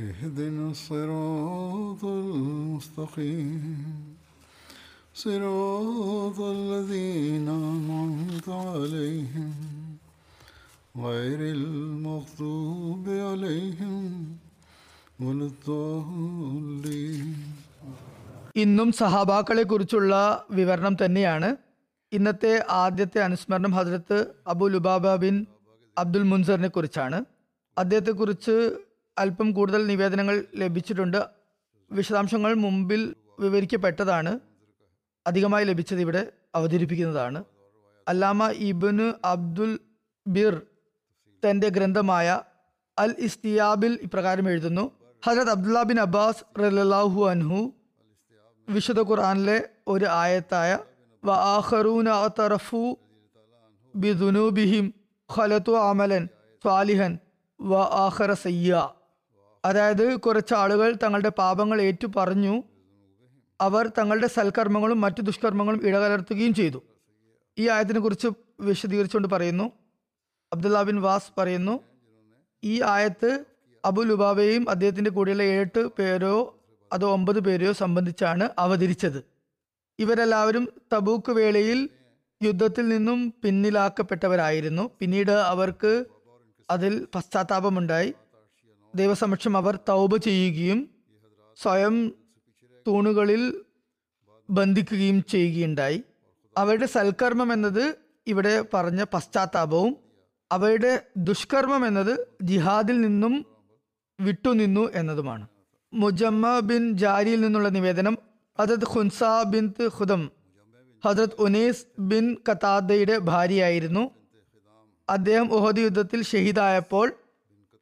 اهدنا الصراط المستقيم صراط الذين أنعمت عليهم غير المغضوب عليهم ولا الضالين ഇന്നും സഹാബാക്കളെ കുറിച്ചുള്ള വിവരണം തന്നെയാണ് ഇന്നത്തെ ആദ്യത്തെ അനുസ്മരണം ഹജ്രത്ത് അബു ലുബാബ ബിൻ അബ്ദുൽ മുൻസറിനെ കുറിച്ചാണ് അദ്ദേഹത്തെക്കുറിച്ച് അല്പം കൂടുതൽ നിവേദനങ്ങൾ ലഭിച്ചിട്ടുണ്ട്. വിശദാംശങ്ങൾ മുമ്പിൽ വിവരിക്കപ്പെട്ടതാണ്. അധികമായി ലഭിച്ചത് ഇവിടെ അവതരിപ്പിക്കുന്നതാണ്. അല്ലാമ ഇബിന് അബ്ദുൽ ബിർ തന്റെ ഗ്രന്ഥമായ അൽ ഇസ്തിയാബിൽ ഇപ്രകാരം എഴുതുന്നു. ഹജരത് അബ്ദുല്ല ബിൻ അബ്ബാസ് റലാഹു അൻഹു വിശുദ്ധ ഖുർആനിലെ ഒരു ആയത്തായ വ ആഖറൂന തറഫു ബിദുനൂബിഹിം ഖലത്തു അമലൻ സ്വാലിഹൻ വ ആഖറ സയ്യ. അതായത് കുറച്ച് ആളുകൾ തങ്ങളുടെ പാപങ്ങൾ ഏറ്റു പറഞ്ഞു. അവർ തങ്ങളുടെ സൽക്കർമ്മങ്ങളും മറ്റു ദുഷ്കർമ്മങ്ങളും ഇടകലർത്തുകയും ചെയ്തു. ഈ ആയത്തിനെ കുറിച്ച് വിശദീകരിച്ചുകൊണ്ട് പറയുന്നു. അബ്ദുല്ല ബിൻ വാസ് പറയുന്നു ഈ ആയത്ത് അബു ലുബാബയും അദ്ദേഹത്തിന്റെ കൂടെയുള്ള എട്ട് പേരോ അതോ ഒമ്പത് പേരെയോ സംബന്ധിച്ചാണ് അവതരിച്ചത്. ഇവരെല്ലാവരും തബൂക്ക് വേളയിൽ യുദ്ധത്തിൽ നിന്നും പിന്നിലാക്കപ്പെട്ടവരായിരുന്നു. പിന്നീട് അവർക്ക് അതിൽ പശ്ചാത്താപമുണ്ടായി. ദൈവസമക്ഷം അവർ തൗബ ചെയ്യുകയും സ്വയം തൂണുകളിൽ ബന്ധിക്കുകയും ചെയ്യുകയുണ്ടായി. അവരുടെ സൽക്കർമ്മം എന്നത് ഇവിടെ പറഞ്ഞ പശ്ചാത്താപവും അവരുടെ ദുഷ്കർമ്മം എന്നത് ജിഹാദിൽ നിന്നും വിട്ടുനിന്നു എന്നതുമാണ്. മുജമ്മ ബിൻ ജാരിയിൽ നിന്നുള്ള നിവേദനം ഹജത് ഖുൻസ ബിൻ ഹുദം ഹജരത് ഉനേസ് ബിൻ കത്താദയുടെ ഭാര്യയായിരുന്നു. അദ്ദേഹം ഉഹദ് യുദ്ധത്തിൽ ഷഹീദായപ്പോൾ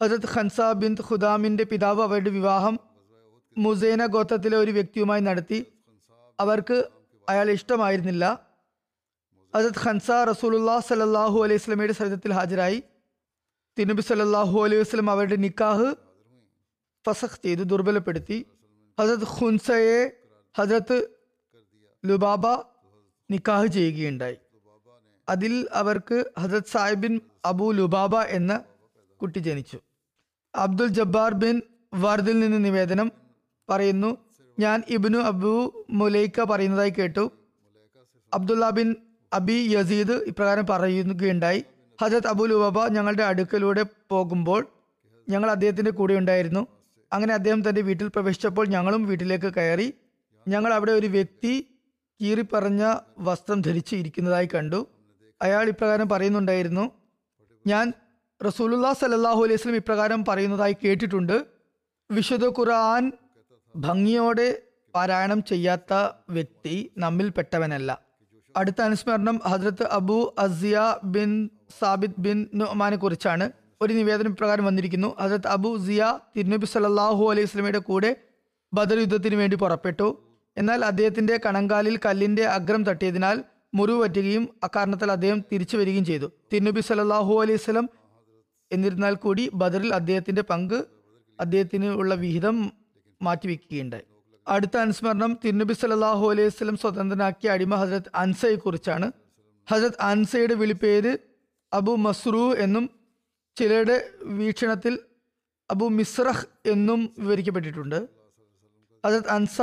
ഹജരത് ഖൻസ ബിൻ ഖുദാമിന്റെ പിതാവ് അവരുടെ വിവാഹം മുസൈന ഗോത്രത്തിലെ ഒരു വ്യക്തിയുമായി നടത്തി. അവർക്ക് അയാൾ ഇഷ്ടമായിരുന്നില്ല. ഹജരത് ഖൻസ റസൂലുല്ലാ സലല്ലാഹു അലൈഹി സ്വലമയുടെ സരിതത്തിൽ ഹാജരായി. തിരുനബി സല്ലാഹു അലൈഹി വസ്ലം അവരുടെ നിക്കാഹ് ഫസഖ് ചെയ്തു ദുർബലപ്പെടുത്തി. ഹജരത് ഖുൻസയെ ഹസരത്ത് ലുബാബ നിക്കാഹ് ചെയ്യുകയുണ്ടായി. അതിൽ അവർക്ക് ഹസത് സാഹിബിൻ അബു ലുബാബ എന്ന കുട്ടി ജനിച്ചു. അബ്ദുൽ ജബ്ബാർ ബിൻ വർദിൽ നിന്ന് നിവേദനം പറയുന്നു. ഞാൻ ഇബ്നു അബു മുലൈക്ക പറയുന്നതായി കേട്ടു. അബ്ദുല്ല ബിൻ അബി യസീദ് ഇപ്രകാരം പറയുകയുണ്ടായി. ഹജത് അബുൽ ഉബബ ഞങ്ങളുടെ അടുക്കലൂടെ പോകുമ്പോൾ ഞങ്ങൾ അദ്ദേഹത്തിന്റെ കൂടെ ഉണ്ടായിരുന്നു. അങ്ങനെ അദ്ദേഹം തന്റെ വീട്ടിൽ പ്രവേശിച്ചപ്പോൾ ഞങ്ങളും വീട്ടിലേക്ക് കയറി ഞങ്ങൾ അവിടെ ഒരു വ്യക്തി കീറിപ്പറഞ്ഞ വസ്ത്രം ധരിച്ച് ഇരിക്കുന്നതായി കണ്ടു. അയാൾ ഇപ്രകാരം പറയുന്നുണ്ടായിരുന്നു ഞാൻ റസൂലുല്ലാ സലല്ലാഹു അലൈഹി വസ്ലം ഇപ്രകാരം പറയുന്നതായി കേട്ടിട്ടുണ്ട്. വിശുദ്ധ ഖുർആൻ ഭംഗിയോടെ പാരായണം ചെയ്യാത്ത വ്യക്തി നമ്മിൽ പെട്ടവനല്ല. അടുത്ത അനുസ്മരണം ഹജ്രത്ത് Abu Asiya bin Sabid bin നുമാനെ കുറിച്ചാണ്. ഒരു നിവേദനം പ്രകാരം വന്നിരിക്കുന്നു. ഹജ്രത്ത് അബു സിയ തിരുനബി സല്ലാഹു അലൈഹി സ്വലമയുടെ കൂടെ ബദർ യുദ്ധത്തിന് വേണ്ടി പുറപ്പെട്ടു. എന്നാൽ അദ്ദേഹത്തിന്റെ കണങ്കാലിൽ കല്ലിന്റെ അഗ്രം തട്ടിയതിനാൽ മുറിവ് പറ്റുകയും അക്കാരണത്താൽ അദ്ദേഹം തിരിച്ചു വരികയും ചെയ്തു. തിരുനബി സല്ലാഹു അലൈഹി സ്വലം എന്നിരുന്നാൽ കൂടി ബദറിൽ അദ്ദേഹത്തിന്റെ പങ്ക് അദ്ദേഹത്തിന് ഉള്ള വിഹിതം മാറ്റിവെക്കുകയുണ്ടായി. അടുത്ത അനുസ്മരണം തിരുനബി സല്ലാഹു അലൈഹി സ്വലം സ്വതന്ത്രനാക്കിയ അടിമ ഹസരത് അൻസയെ കുറിച്ചാണ്. ഹസരത് അൻസയുടെ വിളിപ്പേര് അബു മസ്റൂ എന്നും ചിലരുടെ വീക്ഷണത്തിൽ അബു മിസ്രഹ് എന്നും വിവരിക്കപ്പെട്ടിട്ടുണ്ട്. ഹസരത് അൻസ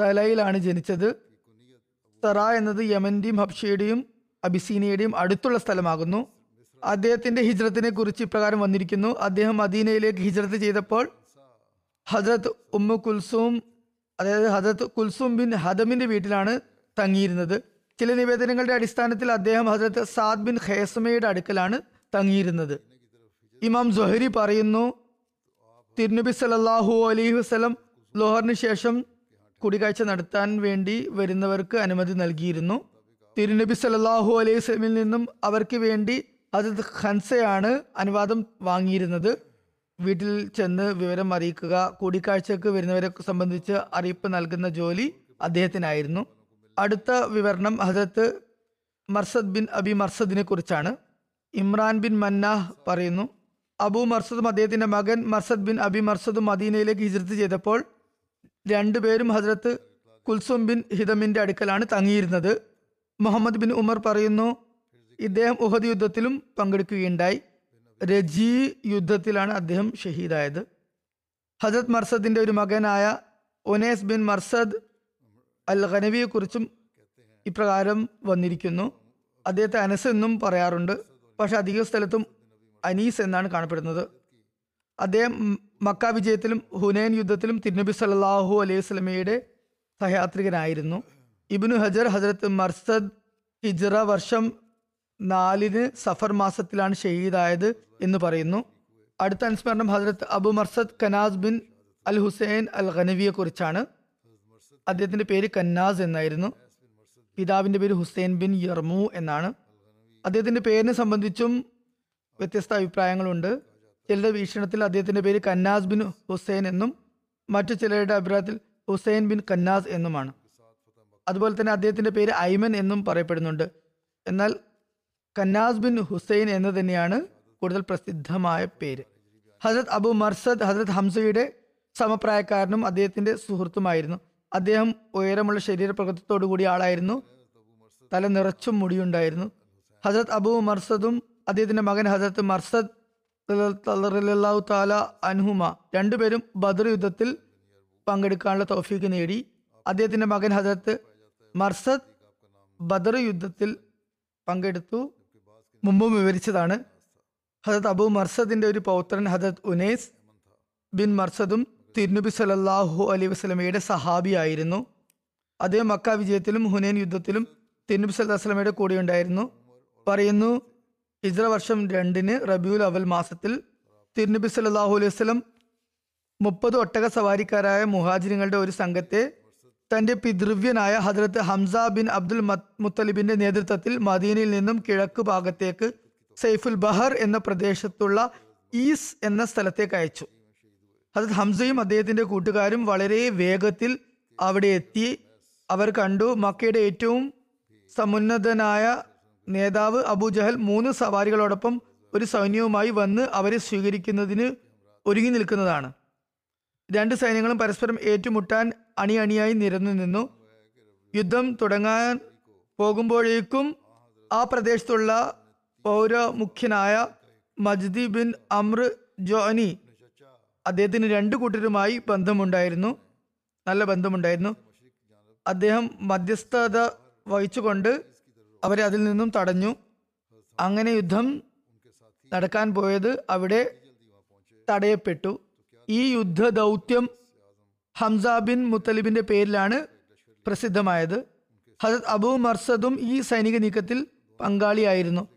തലയിലാണ് ജനിച്ചത്. തറ എന്നത് യമന്റെയും ഹബ്ഷയുടെയും അബിസീനയുടെയും അടുത്തുള്ള സ്ഥലമാകുന്നു. അദ്ദേഹത്തിന്റെ ഹിജ്രത്തിനെ കുറിച്ച് ഇപ്രകാരം വന്നിരിക്കുന്നു. അദ്ദേഹം മദീനയിലേക്ക് ഹിജ്രത്ത് ചെയ്തപ്പോൾ ഹജ്രത് ഉമ്മു കുൽസൂം അതായത് ഹജ്രത് കുൽസൂം ബിൻ ഹദമിന്റെ വീട്ടിലാണ് തങ്ങിയിരുന്നത്. ചില നിവേദനങ്ങളുടെ അടിസ്ഥാനത്തിൽ അദ്ദേഹം ഹജ്രത്ത് സാദ് ബിൻ ഖേസമയുടെ അടുക്കലാണ് തങ്ങിയിരുന്നത്. ഇമാം ജൊഹരി പറയുന്നു തിരുനബി സലല്ലാഹു അലൈഹി വസ്ലം ലോഹറിന് ശേഷം കൂടിക്കാഴ്ച നടത്താൻ വേണ്ടി വരുന്നവർക്ക് അനുമതി നൽകിയിരുന്നു. തിരുനബി സലല്ലാഹു അലൈഹി വസ്ലമിൽ നിന്നും അവർക്ക് വേണ്ടി ഹജരത്ത് ഖൻസയാണ് അനുവാദം വാങ്ങിയിരുന്നത്. വീട്ടിൽ ചെന്ന് വിവരം അറിയിക്കുക കൂടിക്കാഴ്ചക്ക് വരുന്നവരെ സംബന്ധിച്ച് അറിയിപ്പ് നൽകുന്ന ജോലി അദ്ദേഹത്തിനായിരുന്നു. അടുത്ത വിവരണം ഹജരത്ത് മർസദ് ബിൻ അബി മർസദിനെ കുറിച്ചാണ്. ഇമ്രാൻ ബിൻ മന്നാഹ് പറയുന്നു അബു മർസദും അദ്ദേഹത്തിന്റെ മകൻ മർസദ് ബിൻ അബി മർസദും മദീനയിലേക്ക് ഹിജ്രത്ത് ചെയ്തപ്പോൾ രണ്ടുപേരും ഹജ്രത്ത് കുൽസും ബിൻ ഹിദമിന്റെ അടുക്കലാണ് തങ്ങിയിരുന്നത്. മുഹമ്മദ് ബിൻ ഉമർ പറയുന്നു ഇദ്ദേഹം ഉഹദ് യുദ്ധത്തിലും പങ്കെടുക്കുകയുണ്ടായി. രജി യുദ്ധത്തിലാണ് അദ്ദേഹം ഷഹീദായത്. ഹജത് മർസദിന്റെ ഒരു മകനായ ഒനേസ് ബിൻ മർസദ് അൽ ഖനവിയെ കുറിച്ചും ഇപ്രകാരം വന്നിരിക്കുന്നു. അദ്ദേഹത്തെ അനസ് എന്നും പറയാറുണ്ട്. പക്ഷെ അധിക സ്ഥലത്തും അനീസ് എന്നാണ് കാണപ്പെടുന്നത്. അദ്ദേഹം മക്ക വിജയത്തിലും ഹുനൈൻ യുദ്ധത്തിലും തിരുനബി സല്ലാഹു അലൈഹി സ്വലമയുടെ സഹയാത്രികനായിരുന്നു. ഇബ്നു ഹജർ ഹജരത്ത് മർസദ് ഹിജ്റ വർഷം നാലിന് സഫർ മാസത്തിലാണ് ഷഹീദായത് എന്ന് പറയുന്നു. അടുത്ത അനുസ്മരണം ഹജരത്ത് Abu Marsad Kanaz bin al Husain al ഖനവിയെ കുറിച്ചാണ്. അദ്ദേഹത്തിന്റെ പേര് കന്നാസ് എന്നായിരുന്നു. പിതാവിന്റെ പേര് ഹുസൈൻ ബിൻ യർമു എന്നാണ്. അദ്ദേഹത്തിന്റെ പേരിനെ സംബന്ധിച്ചും വ്യത്യസ്ത അഭിപ്രായങ്ങളുണ്ട്. ചിലരുടെ വീക്ഷണത്തിൽ അദ്ദേഹത്തിന്റെ പേര് കന്നാസ് ബിൻ ഹുസൈൻ എന്നും മറ്റു ചിലരുടെ അഭിപ്രായത്തിൽ ഹുസൈൻ ബിൻ കന്നാസ് എന്നുമാണ്. അതുപോലെ തന്നെ അദ്ദേഹത്തിന്റെ പേര് ഐമൻ എന്നും പറയപ്പെടുന്നുണ്ട്. എന്നാൽ കന്നാസ് ബിൻ ഹുസൈൻ എന്ന് തന്നെയാണ് കൂടുതൽ പ്രസിദ്ധമായ പേര്. ഹസരത് അബു മർസദ് ഹസരത് ഹംസയുടെ സമപ്രായക്കാരനും അദ്ദേഹത്തിന്റെ സുഹൃത്തുമായിരുന്നു. അദ്ദേഹം ഉയരമുള്ള ശരീരപ്രകൃതത്തോടു കൂടിയ ആളായിരുന്നു. തല നിറച്ചും മുടിയുണ്ടായിരുന്നു. ഹസരത് അബു മർസദും അദ്ദേഹത്തിന്റെ മകൻ ഹസരത്ത് മർസദ് റളിയല്ലാഹു താല അൻഹുമ രണ്ടുപേരും ബദർ യുദ്ധത്തിൽ പങ്കെടുക്കാനുള്ള തോഫീക്ക് നേടി. അദ്ദേഹത്തിന്റെ മകൻ ഹസരത്ത് മർസദ് ബദർ യുദ്ധത്തിൽ പങ്കെടുത്തു. മുമ്പും വിവരിച്ചതാണ്. ഹജത് അബു മർസദിന്റെ ഒരു പൗത്രൻ ഹജത് ഉനേസ് ബിൻ മർസദും തിരുനബി സല്ലല്ലാഹു അലൈഹി വസല്ലമയുടെ സഹാബിയായിരുന്നു. അദ്ദേഹം മക്ക വിജയത്തിലും ഹുനൈൻ യുദ്ധത്തിലും തിരുനബി സല്ലല്ലാഹു വസ്ലമയുടെ കൂടെ ഉണ്ടായിരുന്നു. പറയുന്നു ഹിജ്റ വർഷം രണ്ടിന് റബിയുൽ അവൽ മാസത്തിൽ തിരുനബി സല്ലല്ലാഹു അലൈഹി വസ്ലം മുപ്പത് ഒട്ടക സവാരിക്കാരായ മുഹാജിനങ്ങളുടെ ഒരു സംഘത്തെ തന്റെ പിതൃവ്യനായ ഹജ്രത്ത് ഹംസ ബിൻ അബ്ദുൽ മത്- മുത്തലിബിന്റെ നേതൃത്വത്തിൽ മദീനയിൽ നിന്നും കിഴക്ക് ഭാഗത്തേക്ക് സൈഫുൽ ബഹർ എന്ന പ്രദേശത്തുള്ള ഈസ് എന്ന സ്ഥലത്തേക്ക് അയച്ചു. ഹജത് ഹംസയും അദ്ദേഹത്തിന്റെ കൂട്ടുകാരും വളരെ വേഗത്തിൽ അവിടെ എത്തി. അവർ കണ്ടു മക്കയുടെ ഏറ്റവും സമുന്നതനായ നേതാവ് അബൂജഹൽ മൂന്ന് സവാരികളോടൊപ്പം ഒരു സൈന്യവുമായി വന്ന് അവരെ സ്വീകരിക്കുന്നതിന് ഒരുങ്ങി നിൽക്കുന്നതാണ്. രണ്ട് സൈന്യങ്ങളും പരസ്പരം ഏറ്റുമുട്ടാൻ അണിയണിയായി നിരന്നു നിന്നു. യുദ്ധം തുടങ്ങാൻ പോകുമ്പോഴേക്കും ആ പ്രദേശത്തുള്ള പൗരമുഖ്യനായ മജ്ദി ബിൻ അമ്ര ജോനി അദ്ദേഹത്തിന് രണ്ട് കൂട്ടരുമായി ബന്ധമുണ്ടായിരുന്നു. നല്ല ബന്ധമുണ്ടായിരുന്നു. അദ്ദേഹം മധ്യസ്ഥത വഹിച്ചുകൊണ്ട് അവരെ അതിൽ നിന്നും തടഞ്ഞു. അങ്ങനെ യുദ്ധം നടക്കാൻ പോയത് അവിടെ തടയപ്പെട്ടു. ഈ യുദ്ധ ദൗത്യം ഹംസ ബിൻ മുത്തലിബിന്റെ പേരിലാണ് പ്രസിദ്ധമായത്. ഹസത് അബു മർസദും ഈ സൈനിക നീക്കത്തിൽ പങ്കാളിയായിരുന്നു.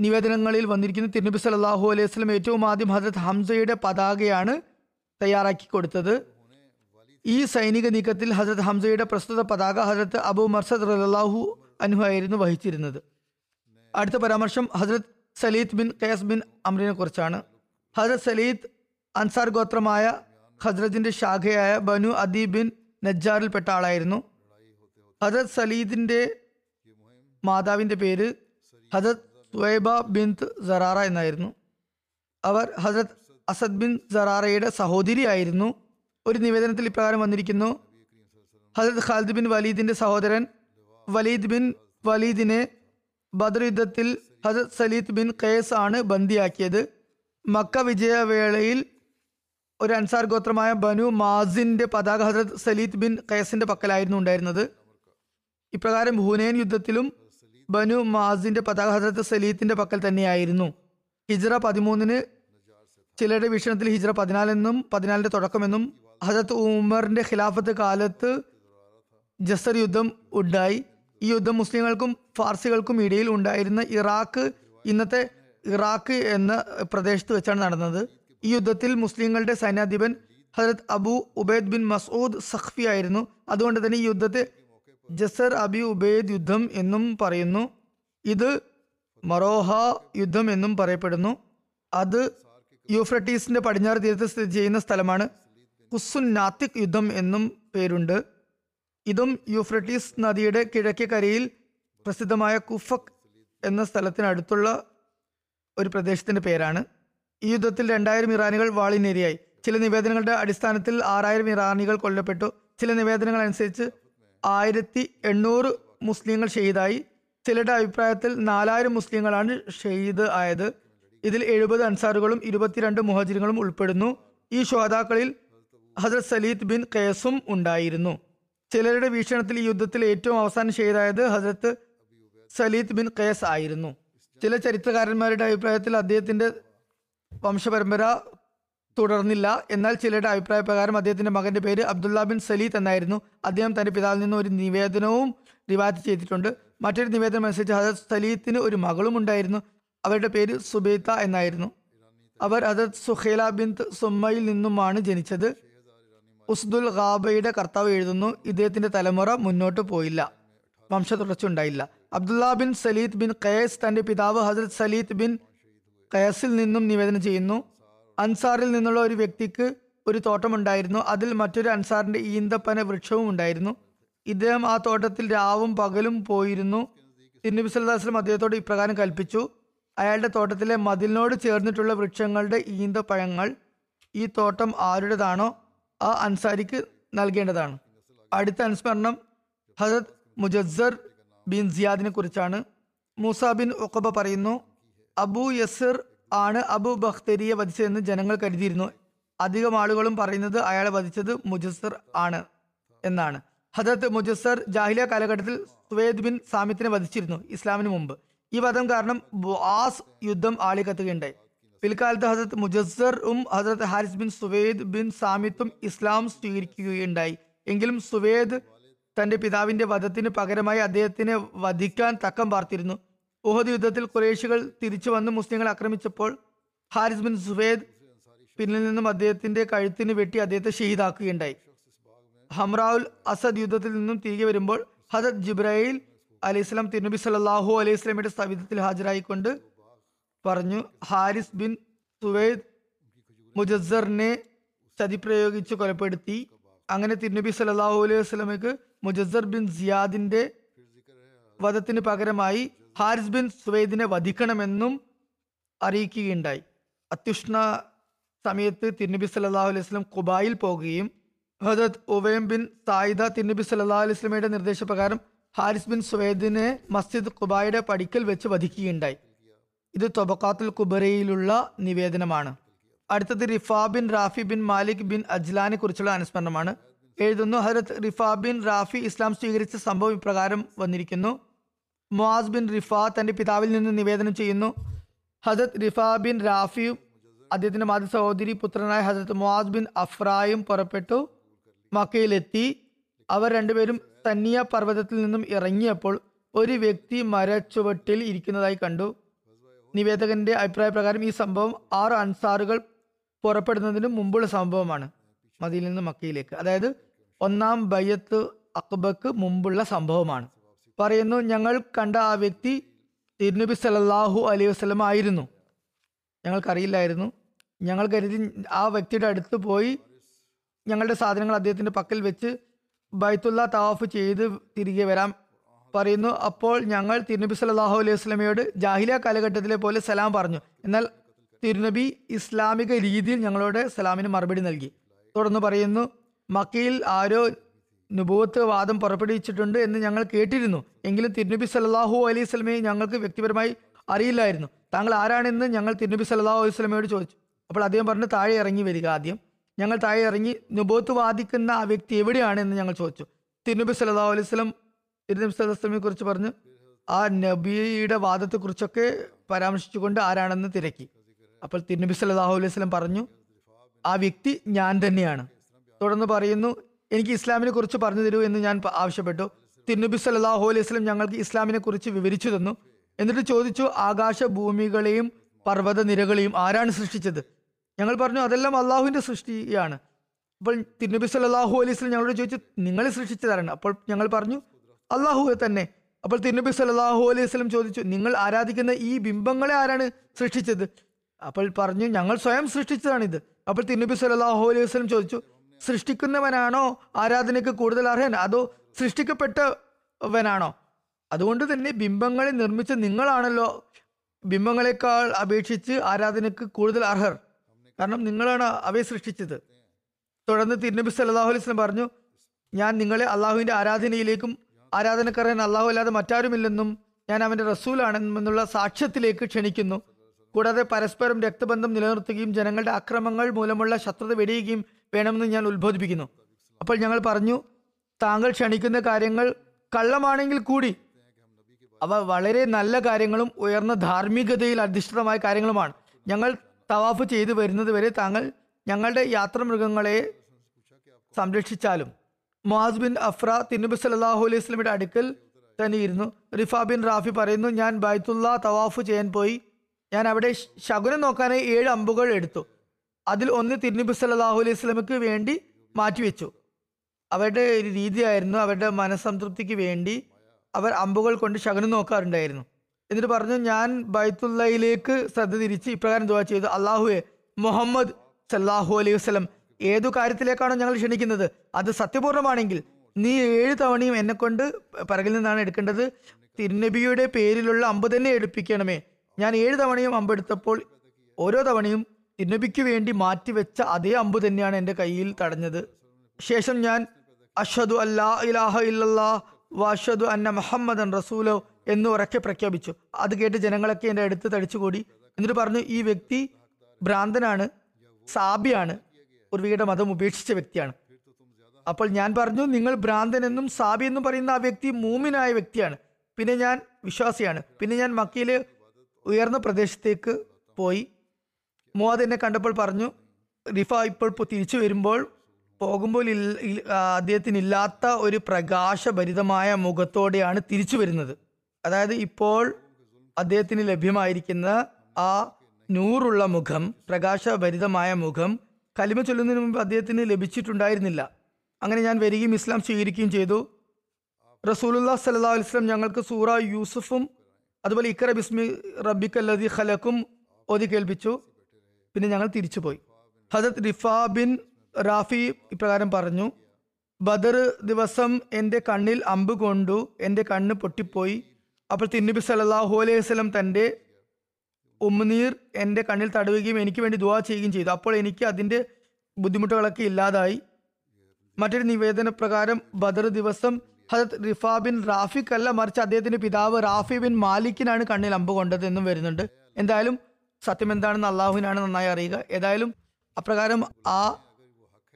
നിവേദനങ്ങളിൽ വന്നിരിക്കുന്ന തിരുനബി സല്ലല്ലാഹു അലൈഹി വസല്ലം ഏറ്റവും ആദ്യം ഹസരത് ഹംസയുടെ പതാകയാണ് തയ്യാറാക്കി കൊടുത്തത്. ഈ സൈനിക നീക്കത്തിൽ ഹസരത് ഹംസയുടെ പ്രസ്തുത പതാക ഹസരത്ത് അബു മർസദ് റലാഹു അനുഹു ആയിരുന്നു വഹിച്ചിരുന്നത്. അടുത്ത പരാമർശം ഹസരത് സലീദ് ബിൻ ഖയസ് ബിൻ അമ്രിനെ കുറിച്ചാണ്. ഹസരത് സലീദ് അൻസാർ ഗോത്രമായ ഹജ്രജിന്റെ ശാഖയായ ബനു അദി ബിൻ നജ്ജാറിൽപ്പെട്ട ആളായിരുന്നു. ഹജത് സലീദിന്റെ മാതാവിന്റെ പേര് ഹജത് സുവൈബ ബിൻ സറാറ എന്നായിരുന്നു. അവർ ഹജത് അസദ് ബിൻ സറാറയുടെ സഹോദരിയായിരുന്നു ഒരു നിവേദനത്തിൽ ഇപ്രകാരം വന്നിരിക്കുന്നു ഹജത് ഖാലിദ് ബിൻ വലീദിന്റെ സഹോദരൻ വലീദ് ബിൻ വലീദിനെ ബദർ യുദ്ധത്തിൽ ഹജത് സലീദ് ബിൻ ഖേസ് ആണ് ബന്ദിയാക്കിയത്. മക്ക വിജയവേളയിൽ ഒരു അൻസാർ ഗോത്രമായ ബനു മാസിന്റെ പതാക ഹസരത് സലീദ് ബിൻ കയസിന്റെ പക്കലായിരുന്നു ഉണ്ടായിരുന്നത്. ഇപ്രകാരം ഹുനൈൻ യുദ്ധത്തിലും ബനു മാസിന്റെ പതാക ഹസരത്ത് സലീത്തിന്റെ പക്കൽ തന്നെയായിരുന്നു. ഹിജ്ര പതിമൂന്നിന് ചിലരുടെ വീക്ഷണത്തിൽ ഹിജ്ര പതിനാലെന്നും പതിനാലിന്റെ തുടക്കമെന്നും ഹസരത്ത് ഉമറിന്റെ ഖിലാഫത്ത് കാലത്ത് ജസർ യുദ്ധം ഉണ്ടായി. ഈ യുദ്ധം മുസ്ലിങ്ങൾക്കും ഫാർസികൾക്കും ഇടയിൽ ഉണ്ടായിരുന്ന ഇറാഖ് ഇന്നത്തെ ഇറാഖ് എന്ന പ്രദേശത്ത് വെച്ചാണ് നടന്നത്. ഈ യുദ്ധത്തിൽ മുസ്ലിങ്ങളുടെ സൈന്യാധിപൻ ഹജരത് Abu Ubaid bin Masood Saqafi ആയിരുന്നു. അതുകൊണ്ട് തന്നെ ഈ യുദ്ധത്തെ ജസർ അബി ഉബൈദ് യുദ്ധം എന്നും പറയുന്നു. ഇത് മറോഹ യുദ്ധം എന്നും പറയപ്പെടുന്നു. അത് യൂഫ്രട്ടീസിന്റെ പടിഞ്ഞാറ് തീരത്ത് സ്ഥിതി ചെയ്യുന്ന സ്ഥലമാണ്. ഹുസ്സുൻ നാത്തിക് യുദ്ധം എന്നും പേരുണ്ട്. ഇതും യൂഫ്രട്ടീസ് നദിയുടെ കിഴക്കേ കരയിൽ പ്രസിദ്ധമായ കുഫക് എന്ന സ്ഥലത്തിനടുത്തുള്ള ഒരു പ്രദേശത്തിന്റെ പേരാണ്. ഈ യുദ്ധത്തിൽ രണ്ടായിരം ഇറാനികൾ വാളിനേരിയായി. ചില നിവേദനങ്ങളുടെ അടിസ്ഥാനത്തിൽ ആറായിരം ഇറാനികൾ കൊല്ലപ്പെട്ടു. ചില നിവേദനങ്ങൾ അനുസരിച്ച് ആയിരത്തി എണ്ണൂറ് മുസ്ലിങ്ങൾ ഷെയ്ദായി ചിലരുടെ അഭിപ്രായത്തിൽ നാലായിരം മുസ്ലിങ്ങളാണ് ഷെയ്ദ് ആയത്. ഇതിൽ എഴുപത് അൻസാറുകളും ഇരുപത്തിരണ്ട് മുഹജിറുകളും ഉൾപ്പെടുന്നു. ഈ ശ്രോതാക്കളിൽ ഹസരത് സലീദ് ബിൻ കേസും ഉണ്ടായിരുന്നു. ചിലരുടെ വീക്ഷണത്തിൽ ഈ യുദ്ധത്തിൽ ഏറ്റവും അവസാനം ഷെയ്ദായത് ഹസരത്ത് സലീദ് ബിൻ കേസ് ആയിരുന്നു. ചില ചരിത്രകാരന്മാരുടെ അഭിപ്രായത്തിൽ അദ്ദേഹത്തിന്റെ വംശപരമ്പര തുടർന്നില്ല. എന്നാൽ ചിലരുടെ അഭിപ്രായ പ്രകാരം അദ്ദേഹത്തിന്റെ മകന്റെ പേര് അബ്ദുള്ള ബിൻ സലീത്ത് എന്നായിരുന്നു. അദ്ദേഹം തന്റെ പിതാവിൽ നിന്ന് ഒരു നിവേദനവും റിവാറ്റ് ചെയ്തിട്ടുണ്ട്. മറ്റൊരു നിവേദനം അനുസരിച്ച് ഹജത് സലീത്തിന് ഒരു മകളും ഉണ്ടായിരുന്നു. അവരുടെ പേര് സുബൈത്ത എന്നായിരുന്നു. അവർ ഹജത് സുഹേല ബിൻ സുമ്മയിൽ നിന്നുമാണ് ജനിച്ചത്. ഉസ്ദുൽ ഖാബയുടെ കർത്താവ് എഴുതുന്നു ഇദ്ദേഹത്തിന്റെ തലമുറ മുന്നോട്ട് പോയില്ല. വംശ തുടർച്ചയുണ്ടായില്ല Abdullah bin Saleed bin Qais തന്റെ പിതാവ് ഹസരത് സലീദ് ബിൻ ഖയസിൽ നിന്നും നിവേദനം ചെയ്യുന്നു. അൻസാറിൽ നിന്നുള്ള ഒരു വ്യക്തിക്ക് ഒരു തോട്ടമുണ്ടായിരുന്നു. അതിൽ മറ്റൊരു അൻസാറിന്റെ ഈന്തപ്പന വൃക്ഷവും ഉണ്ടായിരുന്നു. ഇദ്ദേഹം ആ തോട്ടത്തിൽ രാവും പകലും പോയിരുന്നു. തിരുനബി സല്ലാസ്ലം അദ്ദേഹത്തോട് ഇപ്രകാരം കൽപ്പിച്ചു. അയാളുടെ തോട്ടത്തിലെ മതിലിനോട് ചേർന്നിട്ടുള്ള വൃക്ഷങ്ങളുടെ ഈന്തപ്പഴങ്ങൾ ഈ തോട്ടം ആരുടേതാണോ ആ അൻസാരിക്ക് നൽകേണ്ടതാണ്. അടുത്ത അനുസ്മരണം ഹസത് മുജസ്സർ ബിൻ സിയാദിനെ കുറിച്ചാണ്. മൂസ ബിൻ ഒക്കബ പറയുന്നു അബു യസിർ ആണ് അബു ബഖ്തരിയെ വധിച്ചതെന്ന് ജനങ്ങൾ കരുതിയിരുന്നു. അധികം ആളുകളും പറയുന്നത് അയാളെ വധിച്ചത് മുജസ്സർ ആണ് എന്നാണ്. ഹദത്ത് മുജസ്സർ ജാഹിലിയ കാലഘട്ടത്തിൽ സുവേദ് ബിൻ സാമിത്തിനെ വധിച്ചിരുന്നു ഇസ്ലാമിന് മുമ്പ്. ഈ വധം കാരണം ബുആസ് യുദ്ധം ആളിക്കത്തുകയുണ്ടായി. പിൽക്കാലത്ത് ഹസരത്ത് മുജസ്സറും ഹസരത്ത് ഹാരിസ് ബിൻ സുവേദ് ബിൻ സാമിത്തും ഇസ്ലാം സ്വീകരിക്കുകയുണ്ടായി. എങ്കിലും സുവേദ് തന്റെ പിതാവിന്റെ വധത്തിന് പകരമായി അദ്ദേഹത്തിനെ വധിക്കാൻ തക്കം പാർത്തിരുന്നു. ഉഹദ് യുദ്ധത്തിൽ കുറേശികൾ തിരിച്ചു വന്ന് മുസ്ലിങ്ങളെ ആക്രമിച്ചപ്പോൾ ഹാരിസ് ബിൻ സുവേദ് പിന്നിൽ നിന്നും അദ്ദേഹത്തിന്റെ കഴുത്തിന് വെട്ടി അദ്ദേഹത്തെ ഷഹീദാക്കുകയുണ്ടായി. ഹംറാവുൽ അസദ് യുദ്ധത്തിൽ നിന്നും തിരികെ വരുമ്പോൾ ഹജത് ജിബ്രായിൽ അലൈഹിസ്ലാം തിരുനബി സല്ലാഹു അലൈഹി ഇസ്ലാമിയുടെ സ്ഥാപിതത്തിൽ ഹാജരായിക്കൊണ്ട് പറഞ്ഞു ഹാരിസ് ബിൻ സുവൈദ് മുജസ്സറിനെ ചതിപ്രയോഗിച്ച് കൊലപ്പെടുത്തി. അങ്ങനെ തിരുനബി സല്ലാഹു അലൈഹി വസ്ലമക്ക് മുജസ്സർ ബിൻ സിയാദിന്റെ വധത്തിന് പകരമായി ഹാരിസ് ബിൻ സുവൈദിനെ വധിക്കണമെന്നും അറിയിക്കുകയുണ്ടായി. അത്യുഷ്ണ സമയത്ത് തിരുനബി സല്ലാഹു അലൈഹി വസ്ലം കുബായിൽ പോകുകയും ഹജത് ഉവൈം ബിൻ സായിദ തിരുനബി സല്ലാ അലൈഹി സ്വലമയുടെ നിർദ്ദേശപ്രകാരം ഹാരിസ് ബിൻ സുവൈദിനെ മസ്ജിദ് കുബായുടെ പടിക്കൽ വെച്ച് വധിക്കുകയുണ്ടായി. ഇത് തൊബക്കാത്തുൽ കുബറയിലുള്ള നിവേദനമാണ്. അടുത്തത് Rifa bin Rafi bin Malik bin അജ്ലാനെ കുറിച്ചുള്ള അനുസ്മരണമാണ്. എഴുതുന്നു Hazrat Rifa bin Rafi Islam സ്വീകരിച്ച സംഭവം ഇപ്രകാരം വന്നിരിക്കുന്നു. മുആസ് ബിൻ റിഫ തന്റെ പിതാവിൽ നിന്ന് നിവേദനം ചെയ്യുന്നു. ഹസത്ത് റിഫ ബിൻ റാഫിയും അദ്ദേഹത്തിന്റെ മാതൃ സഹോദരി പുത്രനായ ഹസത്ത് മുആസ് ബിൻ അഫ്രായും പുറപ്പെട്ടു മക്കയിലെത്തി. അവർ രണ്ടുപേരും തന്നിയ പർവതത്തിൽ നിന്നും ഇറങ്ങിയപ്പോൾ ഒരു വ്യക്തി മരച്ചുവട്ടിൽ ഇരിക്കുന്നതായി കണ്ടു. നിവേദകന്റെ അഭിപ്രായ പ്രകാരം ഈ സംഭവം ആറ് അൻസാറുകൾ പുറപ്പെടുന്നതിന് മുമ്പുള്ള സംഭവമാണ് മതിയിൽ നിന്ന് മക്കയിലേക്ക്. അതായത് ഒന്നാം ബയ്യത്ത് അക്ബക്ക് മുമ്പുള്ള സംഭവമാണ്. പറയുന്നു ഞങ്ങൾ കണ്ട ആ വ്യക്തി തിരുനബി സലല്ലാഹു അലൈഹി വസ്ലം ആയിരുന്നു. ഞങ്ങൾക്കറിയില്ലായിരുന്നു. ഞങ്ങൾ കരുതി ആ വ്യക്തിയുടെ അടുത്ത് പോയി ഞങ്ങളുടെ സാധനങ്ങൾ അദ്ദേഹത്തിന്റെ പക്കൽ വെച്ച് ബൈത്തുള്ള തവാഫ് ചെയ്ത് തിരികെ വരാം പറയുന്നു. അപ്പോൾ ഞങ്ങൾ തിരുനബി സല്ലല്ലാഹു അലൈഹി വസ്ലമയോട് ജാഹിലിയ കാലഘട്ടത്തിലെ പോലെ സലാം പറഞ്ഞു. എന്നാൽ തിരുനബി ഇസ്ലാമിക രീതിയിൽ ഞങ്ങളോട് സലാമിന് മറുപടി നൽകി. തുടർന്ന് പറയുന്നു മക്കയിൽ ആരോ നുബൂത്ത് വാദം പുറപ്പെടുവിച്ചിട്ടുണ്ട് എന്ന് ഞങ്ങൾ കേട്ടിരുന്നു. എങ്കിലും തിരുനബി സല്ലാഹു അലൈഹി സ്വലമയെ ഞങ്ങൾക്ക് വ്യക്തിപരമായി അറിയില്ലായിരുന്നു. താങ്കൾ ആരാണെന്ന് ഞങ്ങൾ തിരുനബി സല്ലാഹു അലൈഹി സ്വലമയോട് ചോദിച്ചു. അപ്പോൾ അദ്ദേഹം പറഞ്ഞു താഴെ ഇറങ്ങി വരിക ആദ്യം. ഞങ്ങൾ താഴെ ഇറങ്ങി നുബൂത്ത് വാദിക്കുന്ന ആ വ്യക്തി എവിടെയാണ്? എന്ന് ഞങ്ങൾ ചോദിച്ചു. തിരുനബി സല്ലല്ലാഹു അലൈഹി സ്വലം തിരുനബി സല്ലാസ്ലമിയെ കുറിച്ച് പറഞ്ഞ് ആ നബിയുടെ വാദത്തെക്കുറിച്ചൊക്കെ പരാമർശിച്ചുകൊണ്ട് ആരാണെന്ന് തിരക്കി. അപ്പോൾ തിരുനബി സല്ലാഹു അലൈഹി സ്വലം പറഞ്ഞു ആ വ്യക്തി ഞാൻ തന്നെയാണ്. തുടർന്ന് പറയുന്നു എനിക്ക് ഇസ്ലാമിനെ കുറിച്ച് പറഞ്ഞു തരൂ എന്ന് ഞാൻ ആവശ്യപ്പെട്ടു. തിരുനബി സല്ലാഹു അലൈഹി വസല്ലം ഞങ്ങൾക്ക് ഇസ്ലാമിനെ കുറിച്ച് വിവരിച്ചു തന്നു. എന്നിട്ട് ചോദിച്ചു ആകാശ ഭൂമികളെയും പർവത നിരകളെയും ആരാണ് സൃഷ്ടിച്ചത്? ഞങ്ങൾ പറഞ്ഞു അതെല്ലാം അള്ളാഹുവിന്റെ സൃഷ്ടിയാണ്. അപ്പോൾ തിരുനബി സല്ലാഹു അലൈഹി വസല്ലം ഞങ്ങളോട് ചോദിച്ചു നിങ്ങളെ സൃഷ്ടിച്ചതാരാണ്? അപ്പോൾ ഞങ്ങൾ പറഞ്ഞു അള്ളാഹു തന്നെ. അപ്പോൾ തിരുനബി സല്ലാഹു അലൈഹി വസല്ലം ചോദിച്ചു നിങ്ങൾ ആരാധിക്കുന്ന ഈ ബിംബങ്ങളെ ആരാണ് സൃഷ്ടിച്ചത്? അപ്പോൾ പറഞ്ഞു ഞങ്ങൾ സ്വയം സൃഷ്ടിച്ചതാണിത്. അപ്പോൾ തിരുനബി സല്ലാഹു അലൈഹി വസല്ലം ചോദിച്ചു സൃഷ്ടിക്കുന്നവനാണോ? ആരാധനയ്ക്ക് കൂടുതൽ അർഹൻ? അതോ സൃഷ്ടിക്കപ്പെട്ടവനാണോ? അതുകൊണ്ട് തന്നെ ബിംബങ്ങളെ നിർമ്മിച്ച നിങ്ങളാണല്ലോ. ബിംബങ്ങളെക്കാൾ അപേക്ഷിച്ച് ആരാധനയ്ക്ക് കൂടുതൽ അർഹർ. കാരണം നിങ്ങളാണ് അവയെ സൃഷ്ടിച്ചത്. തുടർന്ന് തിരുനബി സല്ലാഹു അലൈഹി വസല്ലം പറഞ്ഞു ഞാൻ നിങ്ങളെ അള്ളാഹുവിന്റെ ആരാധനയിലേക്കും ആരാധനക്കാരൻ അള്ളാഹു അല്ലാതെ മറ്റാരുമില്ലെന്നും ഞാൻ അവന്റെ റസൂലാണെന്നുള്ള സാക്ഷ്യത്തിലേക്ക് ക്ഷണിക്കുന്നു. കൂടാതെ പരസ്പരം രക്തബന്ധം നിലനിർത്തുകയും ജനങ്ങളുടെ അക്രമങ്ങൾ മൂലമുള്ള ശത്രുത വെടിയുകയും വേണമെന്ന് ഞാൻ ഉത്ബോധിപ്പിക്കുന്നു. അപ്പോൾ ഞങ്ങൾ പറഞ്ഞു താങ്കൾ ക്ഷണിക്കുന്ന കാര്യങ്ങൾ കള്ളമാണെങ്കിൽ കൂടി. അവ വളരെ നല്ല കാര്യങ്ങളും ഉയർന്ന ധാർമ്മികതയിൽ അധിഷ്ഠിതമായ കാര്യങ്ങളുമാണ്. ഞങ്ങൾ തവാഫ് ചെയ്തു വരുന്നത് വരെ താങ്കൾ ഞങ്ങളുടെ യാത്രാമൃഗങ്ങളെ സംരക്ഷിച്ചാലും. മുഹാസ് ബിൻ അഫ്ര തിരുനബി സല്ലല്ലാഹു അലൈഹി സ്വലമിയുടെ അടുക്കൽ തന്നെ ഇരുന്നു റിഫ ബിൻ റാഫി പറയുന്നു ഞാൻ ബൈത്തുള്ള തവാഫ് ചെയ്യാൻ പോയി. ഞാൻ അവിടെ ശകുനം നോക്കാനായി ഏഴ് അമ്പുകൾ എടുത്തു. അതിൽ ഒന്ന് തിരുനബി സല്ലാഹു അലൈഹി സ്വലമക്ക് വേണ്ടി മാറ്റിവെച്ചു. അവരുടെ ഒരു രീതിയായിരുന്നു അവരുടെ മനസ്സംതൃപ്തിക്ക് വേണ്ടി അവർ അമ്പുകൾ കൊണ്ട് ശകനം നോക്കാറുണ്ടായിരുന്നു. എന്നിട്ട് പറഞ്ഞു ഞാൻ ബൈത്തുള്ളയിലേക്ക് ശ്രദ്ധ തിരിച്ച് ഇപ്രകാരം ദുവാ ചെയ്തു. അള്ളാഹുവെ മുഹമ്മദ് സല്ലാഹു അലൈഹി വസ്ലം ഏതു കാര്യത്തിലേക്കാണോ ഞങ്ങൾ ക്ഷണിക്കുന്നത്? അത് സത്യപൂർണമാണെങ്കിൽ നീ ഏഴ് തവണയും എന്നെ കൊണ്ട് പിറകിൽ നിന്നാണ് എടുക്കേണ്ടത്. തിരുനബിയുടെ പേരിലുള്ള അമ്പ് തന്നെ എടുപ്പിക്കണമേ. ഞാൻ ഏഴ് തവണയും അമ്പെടുത്തപ്പോൾ ഓരോ തവണയും തിരുനബിക്ക് വേണ്ടി മാറ്റിവെച്ച അതേ അമ്പ് തന്നെയാണ് എന്റെ കയ്യിൽ തടഞ്ഞത്. ശേഷം ഞാൻ അഷ്ഹദു അല്ലാ ഇലാഹ ഇല്ലല്ലാ വാഷദു അന്ന മുഹമ്മദൻ റസൂലോ എന്ന് ഉറക്കെ പ്രഖ്യാപിച്ചു. അത് കേട്ട് ജനങ്ങളൊക്കെ എന്റെ അടുത്ത് തടിച്ചുകൂടി. എന്നിട്ട് പറഞ്ഞു ഈ വ്യക്തി ഭ്രാന്തനാണ് സാബിയാണ് ഉർവിയുടെ മതം ഉപേക്ഷിച്ച വ്യക്തിയാണ്. അപ്പോൾ ഞാൻ പറഞ്ഞു നിങ്ങൾ ഭ്രാന്തൻ എന്നും സാബി എന്നും പറയുന്ന ആ വ്യക്തി മൂമിനായ വ്യക്തിയാണ്. പിന്നെ ഞാൻ വിശ്വാസിയാണ്. പിന്നെ ഞാൻ മക്കയിലെ ഉയർന്ന പ്രദേശത്തേക്ക് പോയി. മുവാദ് എന്നെ കണ്ടപ്പോൾ പറഞ്ഞു റിഫ ഇപ്പോൾ തിരിച്ചു വരുമ്പോൾ പോകുമ്പോൾ അദ്ദേഹത്തിന് ഇല്ലാത്ത ഒരു പ്രകാശഭരിതമായ മുഖത്തോടെയാണ് തിരിച്ചു വരുന്നത്. അതായത് ഇപ്പോൾ അദ്ദേഹത്തിന് ലഭ്യമായിരിക്കുന്ന ആ നൂറുള്ള മുഖം പ്രകാശഭരിതമായ മുഖം കലിമ ചൊല്ലുന്നതിന് മുമ്പ് അദ്ദേഹത്തിന് ലഭിച്ചിട്ടുണ്ടായിരുന്നില്ല. അങ്ങനെ ഞാൻ വരികയും ഇസ്ലാം സ്വീകരിക്കുകയും ചെയ്തു. റസൂലുല്ലാ സല്ലാ അലിസ്ലാം ഞങ്ങൾക്ക് സൂറ യൂസുഫും അതുപോലെ ഇക്കറ ബിസ്മി റബ്ബിക്കല്ലതി ഖലക്കും ഓതി കേൾപ്പിച്ചു. പിന്നെ ഞങ്ങൾ തിരിച്ചുപോയി ഹജത് റിഫ ബിൻ റാഫി ഇപ്രകാരം പറഞ്ഞു ബദർ ദിവസം എന്റെ കണ്ണിൽ അമ്പ് കൊണ്ടു എന്റെ കണ്ണ് പൊട്ടിപ്പോയി. അപ്പോൾ തിന്നബി സല്ലല്ലാഹു അലൈഹി വസ്ലം തന്റെ ഉമ്മുനീർ എന്റെ കണ്ണിൽ തടവുകയും എനിക്ക് വേണ്ടി ദുവാ ചെയ്യുകയും ചെയ്തു. അപ്പോൾ എനിക്ക് അതിന്റെ ബുദ്ധിമുട്ടുകളൊക്കെ ഇല്ലാതായി. മറ്റൊരു നിവേദന പ്രകാരം ബദർ ദിവസം ഹജത് റിഫ ബിൻ റാഫിഖ് അല്ല മറിച്ച് അദ്ദേഹത്തിന്റെ പിതാവ് റാഫി ബിൻ മാലിക്കിനാണ് കണ്ണിൽ അമ്പ് കൊണ്ടത് എന്നും വരുന്നുണ്ട്. എന്തായാലും സത്യം എന്താണെന്ന് അള്ളാഹുവിനാണ് നന്നായി അറിയുക. ഏതായാലും അപ്രകാരം ആ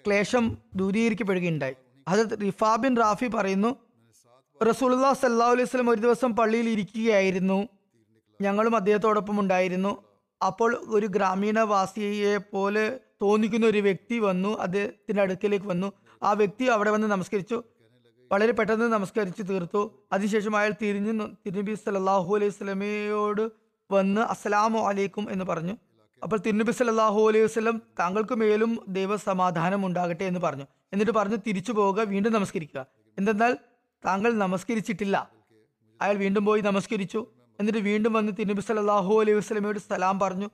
ക്ലേശം ദൂരീകരിക്കപ്പെടുകയുണ്ടായി. അത് റിഫാ ബിൻ റാഫി പറയുന്നു റസൂലുല്ലാ സല്ലാ അലൈഹി സ്വലം ഒരു ദിവസം പള്ളിയിൽ ഇരിക്കുകയായിരുന്നു. ഞങ്ങളും അദ്ദേഹത്തോടൊപ്പം ഉണ്ടായിരുന്നു. അപ്പോൾ ഒരു ഗ്രാമീണവാസിയെ പോലെ തോന്നിക്കുന്ന ഒരു വ്യക്തി വന്നു. അദ്ദേഹത്തിന്റെ അടുക്കലേക്ക് വന്നു. ആ വ്യക്തി അവിടെ വന്ന് നമസ്കരിച്ചു. വളരെ പെട്ടെന്ന് നമസ്കരിച്ച് തീർത്തു. അതിനുശേഷം അയാൾ തിരിഞ്ഞു. തിരുനബി സല്ലാഹു അലൈഹി സ്വലമയോട് വന്ന് അസ്സലാമു അലൈക്കും എന്ന് പറഞ്ഞു. അപ്പോൾ തിരുനബി സല്ലാഹു അലൈഹി വസ്ലം താങ്കൾക്ക് മേലും ദൈവസമാധാനം ഉണ്ടാകട്ടെ എന്ന് പറഞ്ഞു. എന്നിട്ട് പറഞ്ഞു തിരിച്ചു പോവുക വീണ്ടും നമസ്കരിക്കുക. എന്തെന്നാൽ താങ്കൾ നമസ്കരിച്ചിട്ടില്ല. അയാൾ വീണ്ടും പോയി നമസ്കരിച്ചു. എന്നിട്ട് വീണ്ടും വന്ന് തിരുനബി സല്ലാഹു അലൈഹി വസല്ലമയോട് സലാം പറഞ്ഞു.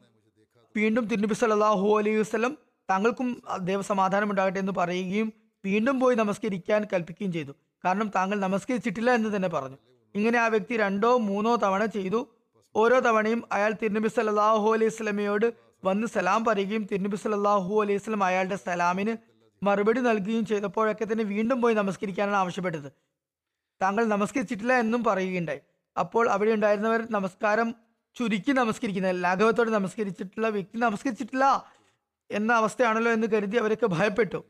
വീണ്ടും തിരുനബി സല്ലാഹു അലൈഹി വസ്ലം താങ്കൾക്കും ദൈവസമാധാനം ഉണ്ടാകട്ടെ എന്ന് പറയുകയും വീണ്ടും പോയി നമസ്കരിക്കാൻ കൽപ്പിക്കുകയും ചെയ്തു. കാരണം താങ്കൾ നമസ്കരിച്ചിട്ടില്ല എന്ന് തന്നെ പറഞ്ഞു. ഇങ്ങനെ ആ വ്യക്തി രണ്ടോ മൂന്നോ തവണ ചെയ്തു. ഓരോ തവണയും അയാൾ തിരുനബി സല്ലാഹു അലൈഹി സ്വലമയോട് വന്ന് സലാം പറയുകയും തിരുനബി സല്ലാഹു അലൈഹി സ്വലം അയാളുടെ സലാമിന് മറുപടി നൽകുകയും ചെയ്തപ്പോഴൊക്കെ തന്നെ വീണ്ടും പോയി നമസ്കരിക്കാനാണ് ആവശ്യപ്പെട്ടത്. താങ്കൾ നമസ്കരിച്ചിട്ടില്ല എന്നും പറയുകയുണ്ടായി. അപ്പോൾ അവിടെ ഉണ്ടായിരുന്നവർ നമസ്കാരം ചുരുക്കി നമസ്കരിക്കുന്ന ലാഘവത്തോടെ നമസ്കരിച്ചിട്ടുള്ള വ്യക്തി നമസ്കരിച്ചിട്ടില്ല എന്ന അവസ്ഥയാണല്ലോ എന്ന് കരുതി അവരൊക്കെ ഭയപ്പെട്ടു.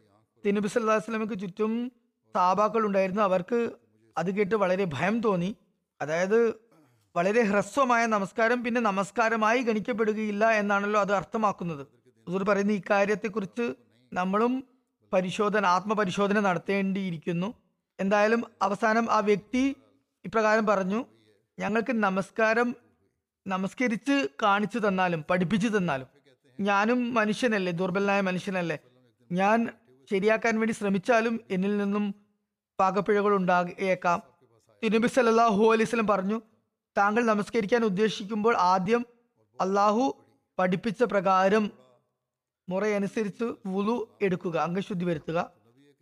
തിരുനബി സല്ലല്ലാഹു അലൈഹി വസല്ലമയ്ക്ക് ചുറ്റും സാബാക്കൾ ഉണ്ടായിരുന്നു. അവർക്ക് അത് കേട്ട് വളരെ ഭയം തോന്നി. അതായത് വളരെ ഹ്രസ്വമായ നമസ്കാരം പിന്നെ നമസ്കാരമായി ഗണിക്കപ്പെടുകയില്ല എന്നാണല്ലോ അത് അർത്ഥമാക്കുന്നത്. ഹുസൂർ പറയുന്ന ഈ കാര്യത്തെക്കുറിച്ച് നമ്മളും പരിശോധന ആത്മപരിശോധന നടത്തേണ്ടിയിരിക്കുന്നു. എന്തായാലും അവസാനം ആ വ്യക്തി ഇപ്രകാരം പറഞ്ഞു ഞങ്ങൾക്ക് നമസ്കാരം നമസ്കരിച്ച് കാണിച്ചു തന്നാലും പഠിപ്പിച്ചു തന്നാലും ഞാനും മനുഷ്യനല്ലേ ദുർബലനായ മനുഷ്യനല്ലേ ഞാൻ ശരിയാക്കാൻ വേണ്ടി ശ്രമിച്ചാലും എന്നിൽ നിന്നും പാകപ്പിഴകൾ ഉണ്ടായേക്കാം. തിരുമ്പി സല്ലല്ലാഹു അലൈസ്ലം പറഞ്ഞു താങ്കൾ നമസ്കരിക്കാൻ ഉദ്ദേശിക്കുമ്പോൾ ആദ്യം അള്ളാഹു പഠിപ്പിച്ച പ്രകാരം മുറയനുസരിച്ച് വുളു എടുക്കുക അംഗശുദ്ധി വരുത്തുക.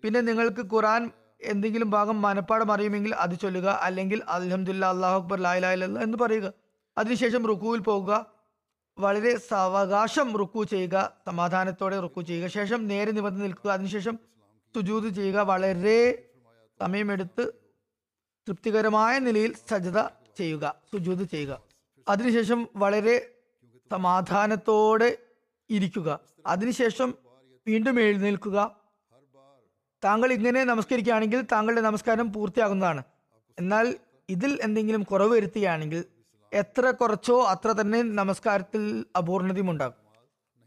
പിന്നെ നിങ്ങൾക്ക് ഖുറാൻ എന്തെങ്കിലും ഭാഗം മനപ്പാടം അറിയുമെങ്കിൽ അത് ചൊല്ലുക അല്ലെങ്കിൽ അലഹമില്ല അള്ളാഹു അക്ബർ ലായിലായില്ല എന്ന് പറയുക. അതിനുശേഷം റുക്കുവിൽ പോകുക വളരെ സാവകാശം റുക്കു ചെയ്യുക സമാധാനത്തോടെ റുക്കു ചെയ്യുക. ശേഷം നേരെ നിവർന്ന് നിൽക്കുക. അതിനുശേഷം സുജൂത് ചെയ്യുക. വളരെ സമയമെടുത്ത് തൃപ്തികരമായ നിലയിൽ സജത ചെയ്യുക സുജൂത് ചെയ്യുക. അതിനുശേഷം വളരെ സമാധാനത്തോടെ ഇരിക്കുക. അതിനുശേഷം വീണ്ടും എഴുന്നേൽക്കുക. താങ്കൾ ഇങ്ങനെ നമസ്കരിക്കുകയാണെങ്കിൽ താങ്കളുടെ നമസ്കാരം പൂർത്തിയാകുന്നതാണ്. എന്നാൽ ഇതിൽ എന്തെങ്കിലും കുറവ് വരുത്തുകയാണെങ്കിൽ എത്ര കുറച്ചോ അത്ര തന്നെ നമസ്കാരത്തിൽ അപൂർണതയും ഉണ്ടാകും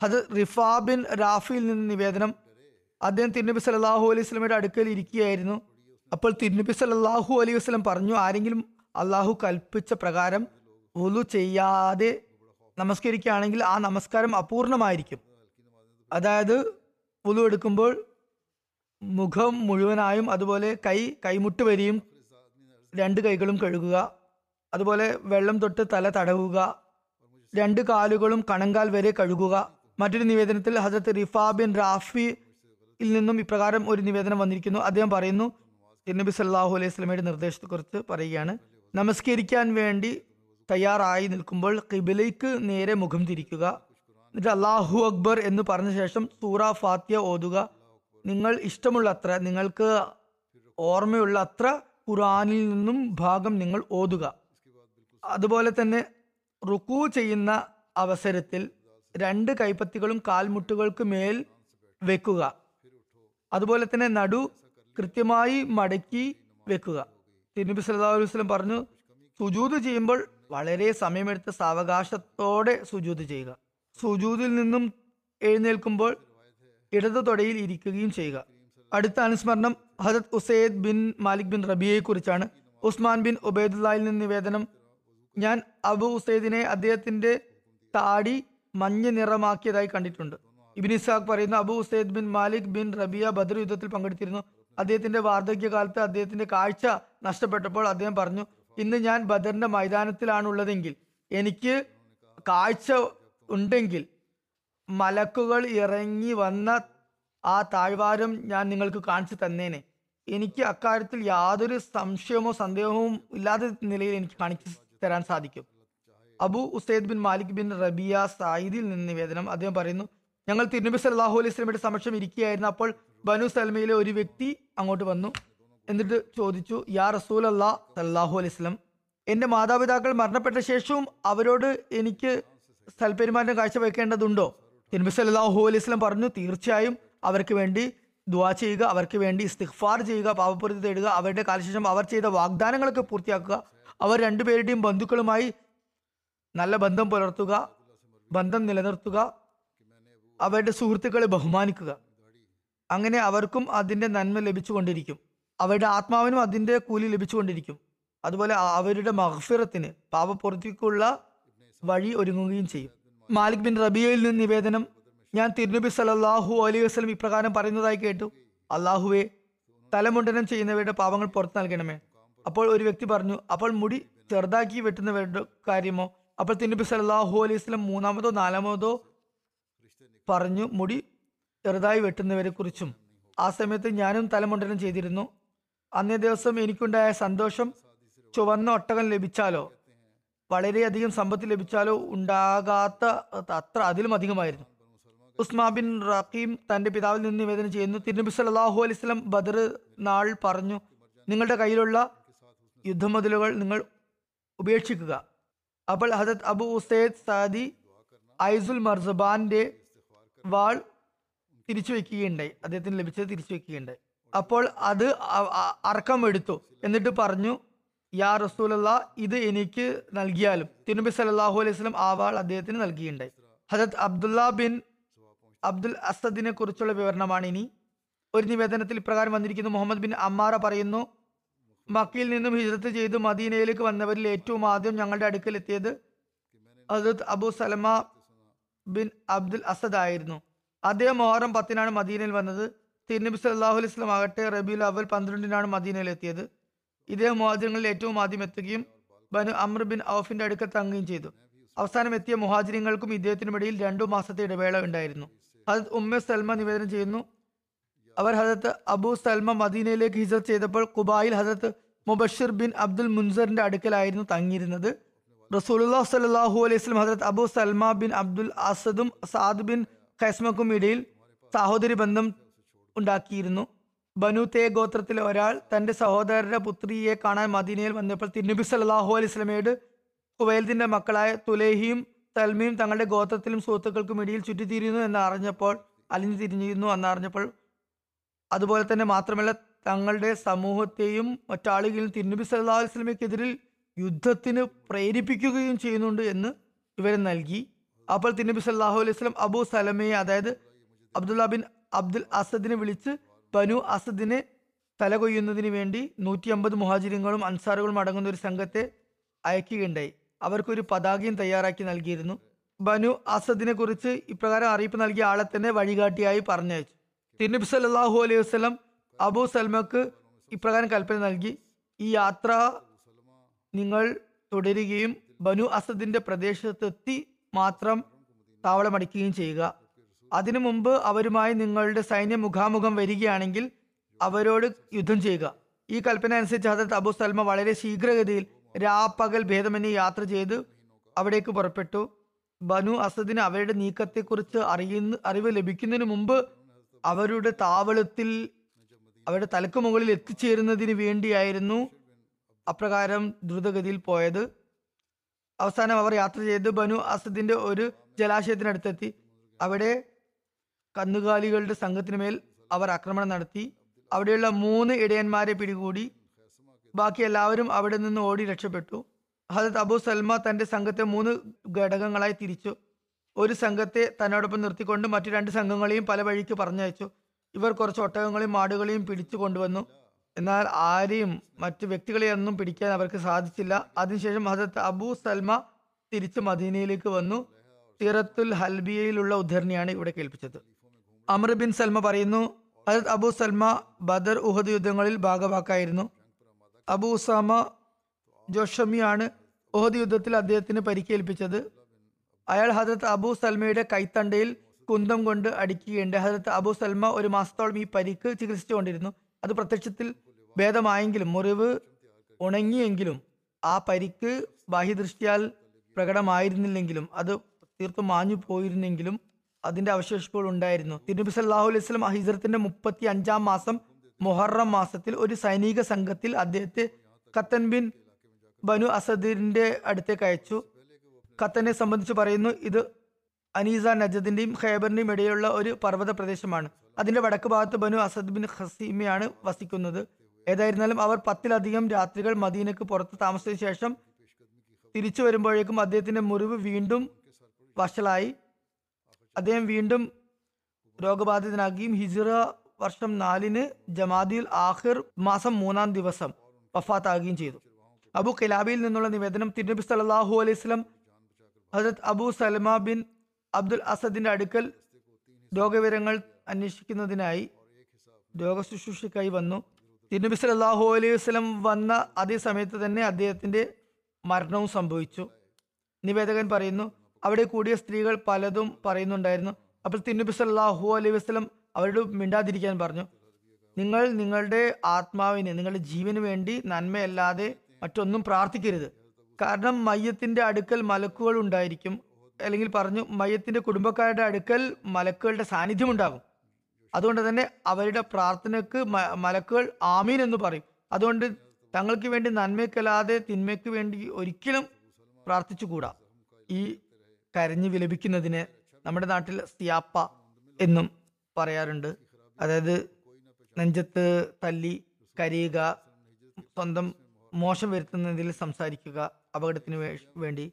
അത് റിഫാ ബിൻ റാഫിയിൽ നിന്ന് നിവേദനം. അദ്ദേഹം തിരുനബി സല്ലല്ലാഹു അലൈഹി വസല്ലമയുടെ അടുക്കൽ ഇരിക്കുകയായിരുന്നു. അപ്പോൾ തിരുനബി സല്ലല്ലാഹു അലൈഹി വസ്ലം പറഞ്ഞു ആരെങ്കിലും അള്ളാഹു കൽപ്പിച്ച പ്രകാരം വുളു ചെയ്യാതെ നമസ്കരിക്കുകയാണെങ്കിൽ ആ നമസ്കാരം അപൂർണമായിരിക്കും. അതായത് വുളു എടുക്കുമ്പോൾ മുഖം മുഴുവനായും അതുപോലെ കൈ കൈമുട്ട് വരെയും രണ്ട് കൈകളും കഴുകുക. അതുപോലെ വെള്ളം തൊട്ട് തല തടവുക. രണ്ട് കാലുകളും കണങ്കാൽ വരെ കഴുകുക. മറ്റൊരു നിവേദനത്തിൽ ഹസരത്ത് റിഫാ ബിൻ റാഫിയിൽ നിന്നും ഇപ്രകാരം ഒരു നിവേദനം വന്നിരിക്കുന്നു. അദ്ദേഹം പറയുന്നു നബി സല്ലാഹു അലൈഹി സ്വലമയുടെ നിർദ്ദേശത്തെക്കുറിച്ച് പറയുകയാണ്. നമസ്കരിക്കാൻ വേണ്ടി തയ്യാറായി നിൽക്കുമ്പോൾ കിബിലയ്ക്ക് നേരെ മുഖം തിരിക്കുക. എന്നിട്ട് അള്ളാഹു അക്ബർ എന്ന് പറഞ്ഞ ശേഷം സൂറ ഫാത്യ ഓതുക. നിങ്ങൾ ഇഷ്ടമുള്ള അത്ര നിങ്ങൾക്ക് ഓർമ്മയുള്ള അത്ര ഖുറാനിൽ നിന്നും ഭാഗം നിങ്ങൾ ഓതുക. അതുപോലെ തന്നെ റുക്കു ചെയ്യുന്ന അവസരത്തിൽ രണ്ട് കൈപ്പത്തികളും കാൽമുട്ടുകൾക്ക് മേൽ വെക്കുക. അതുപോലെ തന്നെ നടു കൃത്യമായി മടക്കി വെക്കുക. തിരുനബി സല്ലല്ലാഹു അലൈഹി വസല്ലം പറഞ്ഞു സുജൂത് ചെയ്യുമ്പോൾ വളരെ സമയമെടുത്ത് സാവകാശത്തോടെ സുജൂത് ചെയ്യുക. സുജൂതിൽ നിന്നും എഴുന്നേൽക്കുമ്പോൾ ഇടതു തൊടയിൽ ഇരിക്കുകയും ചെയ്യുക. അടുത്ത അനുസ്മരണം ഹജത് ഉസൈദ് ബിൻ മാലിക് ബിൻ റബിയെ കുറിച്ചാണ്. ഉസ്മാൻ ബിൻ ഉബൈദുല്ലായിൽ നിന്ന് നിവേദനം ഞാൻ അബു ഉസൈദിനെ അദ്ദേഹത്തിന്റെ താടി മഞ്ഞ നിറമാക്കിയതായി കണ്ടിട്ടുണ്ട്. ഇബിൻ ഇസാഖ് പറയുന്നു Abu Usaid bin Malik bin Rabia Badr യുദ്ധത്തിൽ പങ്കെടുത്തിരുന്നു. അദ്ദേഹത്തിന്റെ വാർദ്ധക്യകാലത്ത് അദ്ദേഹത്തിന്റെ കാഴ്ച നഷ്ടപ്പെട്ടപ്പോൾ അദ്ദേഹം പറഞ്ഞു ഇന്ന് ഞാൻ ബദറിന്റെ മൈതാനത്തിലാണുള്ളതെങ്കിൽ എനിക്ക് കാഴ്ച ഉണ്ടെങ്കിൽ മലക്കുകൾ ഇറങ്ങി വന്ന ആ താഴ്വാരം ഞാൻ നിങ്ങൾക്ക് കാണിച്ചു തന്നേനെ. എനിക്ക് അക്കാര്യത്തിൽ യാതൊരു സംശയമോ സന്ദേഹവും ഇല്ലാത്ത നിലയിൽ എനിക്ക് കാണിച്ചു തരാൻ സാധിക്കും. Abu Usaid bin Malik bin Rabia സായിദിൽ നിന്ന് നിവേദനം. അദ്ദേഹം പറയുന്നു ഞങ്ങൾ തിരുനബി സല്ലാഹു അലൈഹി സ്വലമിയുടെ സമക്ഷം ഇരിക്കുകയായിരുന്നു അപ്പോൾ ബനു സൽമയിലെ ഒരു വ്യക്തി അങ്ങോട്ട് വന്നു. എന്നിട്ട് ചോദിച്ചു യാ റസൂൽ അല്ലാ സല്ലാഹു അലൈഹി സ്വലം എന്റെ മാതാപിതാക്കൾ മരണപ്പെട്ട ശേഷവും അവരോട് എനിക്ക് സൽപെരുമാറ്റം കാഴ്ചവെക്കേണ്ടതുണ്ടോ? തിരുമ്പി സല്ലാഹു അലൈഹി സ്വലം പറഞ്ഞു തീർച്ചയായും അവർക്ക് വേണ്ടി ദുവാ ചെയ്യുക അവർക്ക് വേണ്ടി ഇസ്തിഗ്ഫാർ ചെയ്യുക പാവപ്പുറത്ത് തേടുക അവരുടെ കാലശേഷം അവർ ചെയ്ത വാഗ്ദാനങ്ങളൊക്കെ പൂർത്തിയാക്കുക. അവർ രണ്ടുപേരുടെയും ബന്ധുക്കളുമായി നല്ല ബന്ധം പുലർത്തുക ബന്ധം നിലനിർത്തുക അവരുടെ സുഹൃത്തുക്കളെ ബഹുമാനിക്കുക. അങ്ങനെ അവർക്കും അതിന്റെ നന്മ ലഭിച്ചുകൊണ്ടിരിക്കും. അവരുടെ ആത്മാവിനും അതിന്റെ കൂലി ലഭിച്ചുകൊണ്ടിരിക്കും. അതുപോലെ അവരുടെ മഹഫിറത്തിന് പാപപ്പുറത്തേക്കുള്ള വഴി ഒരുങ്ങുകയും ചെയ്യും. മാലിക് ബിൻ റബിയയിൽ നിന്ന് നിവേദനം ഞാൻ തിരുനബി സല്ലല്ലാഹു അലൈഹി വസ്ലം ഇപ്രകാരം പറയുന്നതായി കേട്ടു. അള്ളാഹുവെ തലമുണ്ടനം ചെയ്യുന്നവരുടെ പാപങ്ങൾ പുറത്തു നൽകണമേ. അപ്പോൾ ഒരു വ്യക്തി പറഞ്ഞു അപ്പോൾ മുടി ചെറുതാക്കി വെട്ടുന്നവരുടെ കാര്യമോ? അപ്പോൾ തിരുനബി സല്ലല്ലാഹു അലൈഹി വസ്ലം മൂന്നാമതോ നാലാമതോ പറഞ്ഞു മുടി ചെറുതായി വെട്ടുന്നവരെ കുറിച്ചും ആ സമയത്ത് ഞാനും തലമുണ്ടനം ചെയ്തിരുന്നു. അന്നേ ദിവസം എനിക്കുണ്ടായ സന്തോഷം ചുവന്ന ഒട്ടകം ലഭിച്ചാലോ? വളരെയധികം സമ്പത്ത് ലഭിച്ചാലോ? ഉണ്ടാകാത്ത അത്ര അതിലും അധികമായിരുന്നു. ഉസ്മാ ബിൻ റഖീം തന്റെ പിതാവിൽ നിന്ന് നിവേദനം ചെയ്യുന്നു. തിരുനബി സല്ലല്ലാഹു അലൈഹി വസല്ലം ബദർ നാൾ പറഞ്ഞു നിങ്ങളുടെ കയ്യിലുള്ള യുദ്ധമതിലുകൾ നിങ്ങൾ ഉപേക്ഷിക്കുക. അപ്പോൾ ഹജത് അബു ഉസൈദ് സാദി ഐസുൽ മർസബാന്റെ വാൾ തിരിച്ചു വെക്കുകയുണ്ടായി. അദ്ദേഹത്തിന് ലഭിച്ചത് തിരിച്ചു വെക്കുകയുണ്ടായി. അപ്പോൾ അത് അ- അ- എടുത്തു എന്നിട്ട് പറഞ്ഞു യാ റസൂലല്ല ഇത് എനിക്ക് നൽകിയാലും തിരുനബി സല്ലല്ലാഹു അലൈഹി സ്വലം ആ വാൾ അദ്ദേഹത്തിന് നൽകിയുണ്ടായി. ഹജത് അബ്ദുല്ല ബിൻ അബ്ദുൽ അസദിനെ കുറിച്ചുള്ള വിവരണമാണ് ഇനി. ഒരു നിവേദനത്തിൽ ഇപ്രകാരം വന്നിരിക്കുന്നു. മുഹമ്മദ് ബിൻ അമ്മാറ പറയുന്നു മക്കയിൽ നിന്നും ഹിജ്രത്ത് ചെയ്ത് മദീനയിലേക്ക് വന്നവരിൽ ഏറ്റവും ആദ്യം ഞങ്ങളുടെ അടുക്കൽ എത്തിയത് ഹജത് Abu Salama bin Abdul Asad ആയിരുന്നു. അദ്ദേഹം മൊഹറം പത്തിനാണ് മദീനയിൽ വന്നത്. തിരുനബി സല്ലാഹു അലൈഹി സ്വലം ആകട്ടെ റബിയുൽ അവൽ പന്ത്രണ്ടിനാണ് മദീനയിൽ എത്തിയത്. ഇദ്ദേഹം മുഹാജിനങ്ങളിൽ ഏറ്റവും ആദ്യം എത്തുകയും ബനു അമ്ര ബിൻ ഔഫിന്റെ അടുക്കൽ തങ്ങുകയും ചെയ്തു. അവസാനം എത്തിയ മുഹാജിനങ്ങൾക്കും ഇദ്ദേഹത്തിനും ഇടയിൽ രണ്ടു മാസത്തെ ഇടവേള ഉണ്ടായിരുന്നു. ഹജത് ഉമ്മ സൽമ നിവേദനം ചെയ്യുന്നു. അവർ ഹജത് അബു സൽമ മദീനയിലേക്ക് ഹിജറത്ത് ചെയ്തപ്പോൾ കുബായിൽ ഹജത് മുബഷിർ ബിൻ അബ്ദുൽ മുൻസറിന്റെ അടുക്കലായിരുന്നു തങ്ങിയിരുന്നത്. റസൂലുല്ലാ സലാഹു അലൈഹി സ്വലം ഹജരത്ത് അബു സൽമ ബിൻ അബ്ദുൽ അസദും സാദ് ബിൻ ഖൈസ്മക്കും ഇടയിൽ സഹോദരി ബന്ധം ഉണ്ടാക്കിയിരുന്നു. ബനു തേ ഗോത്രത്തിലെ ഒരാൾ തന്റെ സഹോദരരുടെ പുത്രിയെ കാണാൻ മദീനയിൽ വന്നപ്പോൾ തിരുനബി സല്ലാഹു അലൈഹി സ്വലമയോട് കുവൈലത്തിന്റെ മക്കളായ തുലേഹിയും തൽമിയും തങ്ങളുടെ ഗോത്രത്തിലും സുഹൃത്തുക്കൾക്കും ഇടയിൽ ചുറ്റിത്തിരിയുന്നു എന്ന് അറിഞ്ഞപ്പോൾ അലിഞ്ഞു തിരിഞ്ഞിരുന്നു എന്നറിഞ്ഞപ്പോൾ അതുപോലെ തന്നെ മാത്രമല്ല തങ്ങളുടെ സമൂഹത്തെയും മറ്റാളുകളെയും തിരുനബി സല്ലാ അലൈഹി സ്വലമയ്ക്കെതിരിൽ യുദ്ധത്തിന് പ്രേരിപ്പിക്കുകയും ചെയ്യുന്നുണ്ട് എന്ന് വിവരം നൽകി. അപ്പോൾ തിരുനബി സല്ലാഹു അലൈഹി സ്വലം അബു സലമയെ അതായത് അബ്ദുല്ല ബിൻ അബ്ദുൽ അസദിനെ വിളിച്ച് ബനു അസദിനെ തല കൊയ്യുന്നതിന് വേണ്ടി നൂറ്റി അമ്പത് മുഹാജിരങ്ങളും അൻസാറുകളും അടങ്ങുന്ന ഒരു സംഘത്തെ അയക്കുകയുണ്ടായി. അവർക്കൊരു പതാകയും തയ്യാറാക്കി നൽകിയിരുന്നു. ബനു അസദിനെ കുറിച്ച് ഇപ്രകാരം അറിയിപ്പ് നൽകിയ ആളെ തന്നെ വഴികാട്ടിയായി പറഞ്ഞയച്ചു. തിരുനബി സല്ലാഹു അലൈഹി വസ്ലം അബു സൽമക്ക് ഇപ്രകാരം കൽപ്പന നൽകി ഈ യാത്ര നിങ്ങൾ തുടരുകയും ബനു അസദിന്റെ പ്രദേശത്തെത്തി മാത്രം താവളമടിക്കുകയും ചെയ്യുക. അതിനു മുമ്പ് അവരുമായി നിങ്ങളുടെ സൈന്യം മുഖാമുഖം വരികയാണെങ്കിൽ അവരോട് യുദ്ധം ചെയ്യുക. ഈ കൽപ്പന അനുസരിച്ച് ഹജരത് അബു സൽമ വളരെ ശീഘ്രഗതിയിൽ രാപ്പകൽ ഭേദമന്യേ യാത്ര ചെയ്ത് അവിടേക്ക് പുറപ്പെട്ടു. ബനു അസദിന് അവരുടെ നീക്കത്തെക്കുറിച്ച് അറിയുന്ന അറിവ് ലഭിക്കുന്നതിന് മുമ്പ് അവരുടെ താവളത്തിൽ അവരുടെ തലക്ക് മുകളിൽ എത്തിച്ചേരുന്നതിന് വേണ്ടിയായിരുന്നു അപ്രകാരം ദ്രുതഗതിയിൽ പോയത്. അവസാനം അവർ യാത്ര ചെയ്ത് ബനു അസദിന്റെ ഒരു ജലാശയത്തിനടുത്തെത്തി. അവിടെ കന്നുകാലികളുടെ സംഘത്തിന് മേൽ അവർ ആക്രമണം നടത്തി. അവിടെയുള്ള മൂന്ന് ഇടയന്മാരെ പിടികൂടി. ബാക്കി എല്ലാവരും അവിടെ നിന്ന് ഓടി രക്ഷപ്പെട്ടു. ഹജത് അബു സൽമ തന്റെ സംഘത്തെ മൂന്ന് ഘടകങ്ങളായി തിരിച്ചു. ഒരു സംഘത്തെ തന്നോടൊപ്പം നിർത്തിക്കൊണ്ട് മറ്റു രണ്ട് സംഘങ്ങളെയും പല വഴിക്ക് പറഞ്ഞയച്ചു. ഇവർ കുറച്ച് ഒട്ടകങ്ങളെയും മാടുകളെയും പിടിച്ചു കൊണ്ടുവന്നു. എന്നാൽ ആരെയും മറ്റു വ്യക്തികളെയൊന്നും പിടിക്കാൻ അവർക്ക് സാധിച്ചില്ല. അതിനുശേഷം ഹസരത്ത് അബു സൽമ തിരിച്ചു മദീനയിലേക്ക് വന്നു. സിറത്തുൽ ഹൽബിയയിലുള്ള ഉദ്ധരണിയാണ് ഇവിടെ കേൾപ്പിച്ചത്. അമർ ബിൻ സൽമ പറയുന്നു ഹജരത് അബു സൽമ ബദർ ഉഹദ് യുദ്ധങ്ങളിൽ ഭാഗവാക്കായിരുന്നു. അബു ഉസാമ ജോഷമിയാണ് ഉഹദ് യുദ്ധത്തിൽ അദ്ദേഹത്തിന് പരിക്കേൽപ്പിച്ചത്. അയാൾ ഹജരത്ത് അബു സൽമയുടെ കൈത്തണ്ടയിൽ കുന്തം കൊണ്ട് അടിക്കുകയുണ്ട് ഹജരത്ത് അബു സൽമ ഒരു മാസത്തോളം ഈ പരിക്ക് ചികിത്സിച്ചുകൊണ്ടിരുന്നു. അത് പ്രത്യക്ഷത്തിൽ ഭേദമായെങ്കിലും മുറിവ് ഉണങ്ങിയെങ്കിലും ആ പരിക്ക് ബാഹ്യദൃഷ്ടിയാൽ പ്രകടമായിരുന്നില്ലെങ്കിലും അത് തീർത്തും മാഞ്ഞു പോയിരുന്നെങ്കിലും അതിന്റെ അവശേഷിപ്പുകൾ ഉണ്ടായിരുന്നു. തിരുനബി സല്ലാഹു അലൈഹി സ്വലം ഹിജറത്തിന്റെ മുപ്പത്തി അഞ്ചാം മാസം മൊഹറം മാസത്തിൽ ഒരു സൈനിക സംഘത്തിൽ അദ്ദേഹത്തെ ഖത്തൻ ബിൻ ബനു അസദിന്റെ അടുത്തേക്ക് അയച്ചു. ഖത്തനെ സംബന്ധിച്ച് പറയുന്നു ഇത് അനീസ നജദിന്റെയും ഖൈബറിന്റെയും ഇടയിലുള്ള ഒരു പർവത പ്രദേശമാണ് അതിന്റെ വടക്ക് ഭാഗത്ത് ബനു അസദ് ബിൻ ഹസീമയാണ് വസിക്കുന്നത്. ഏതായിരുന്നാലും അവർ പത്തിലധികം രാത്രികൾ മദീനക്ക് പുറത്ത് താമസിച്ച ശേഷം തിരിച്ചു വരുമ്പോഴേക്കും അദ്ദേഹത്തിന്റെ മുറിവ് വീണ്ടും വഷളായി. അദ്ദേഹം വീണ്ടും രോഗബാധിതനാകുകയും ഹിജിറ വർഷം നാലിന് ജമാദിൽ ആഹിർ മാസം മൂന്നാം ദിവസം വഫാത്താകുകയും ചെയ്തു. അബു കിലാബിയിൽ നിന്നുള്ള നിവേദനം തിരുനബി സല്ലാഹു അലൈഹി സ്വലം Hazrat Abu Salama bin Abdul അസദിന്റെ അടുക്കൽ രോഗവിവരങ്ങൾ അന്വേഷിക്കുന്നതിനായി രോഗശുശ്രൂഷയ്ക്കായി വന്നു. തിരുനബി സല്ലാഹു അലൈഹി വസ്ലം വന്ന അതേ സമയത്ത് തന്നെ അദ്ദേഹത്തിന്റെ മരണവും സംഭവിച്ചു. നിവേദകൻ പറയുന്നു അവിടെ കൂടിയ സ്ത്രീകൾ പലതും പറയുന്നുണ്ടായിരുന്നു. അപ്പോൾ തിരുനബി സല്ലാഹു അലൈഹി വസ്ലം അവരോട് മിണ്ടാതിരിക്കാൻ പറഞ്ഞു. നിങ്ങൾ നിങ്ങളുടെ ആത്മാവിന് നിങ്ങളുടെ ജീവന് വേണ്ടി നന്മയല്ലാതെ മറ്റൊന്നും പ്രാർത്ഥിക്കരുത്. കാരണം മയ്യത്തിന്റെ അടുക്കൽ മലക്കുകൾ ഉണ്ടായിരിക്കും. അല്ലെങ്കിൽ പറഞ്ഞു മയ്യത്തിന്റെ കുടുംബക്കാരുടെ അടുക്കൽ മലക്കുകളുടെ സാന്നിധ്യം ഉണ്ടാകും. അതുകൊണ്ട് തന്നെ അവരുടെ പ്രാർത്ഥനക്ക് മലക്കുകൾ ആമീൻ എന്ന് പറയും. അതുകൊണ്ട് തങ്ങൾക്ക് വേണ്ടി നന്മയ്ക്കല്ലാതെ തിന്മയ്ക്ക് വേണ്ടി ഒരിക്കലും പ്രാർത്ഥിച്ചുകൂടാ. ഈ കരഞ്ഞു വിലപിക്കുന്നതിന് നമ്മുടെ നാട്ടിൽ സിയാപ്പ എന്നും പറയാറുണ്ട്. അതായത് നെഞ്ചത്ത് തല്ലി കരയുക സ്വന്തം മോശം വരുത്തുന്നതിൽ സംസാരിക്കുക അപകടത്തിന് വേണ്ടി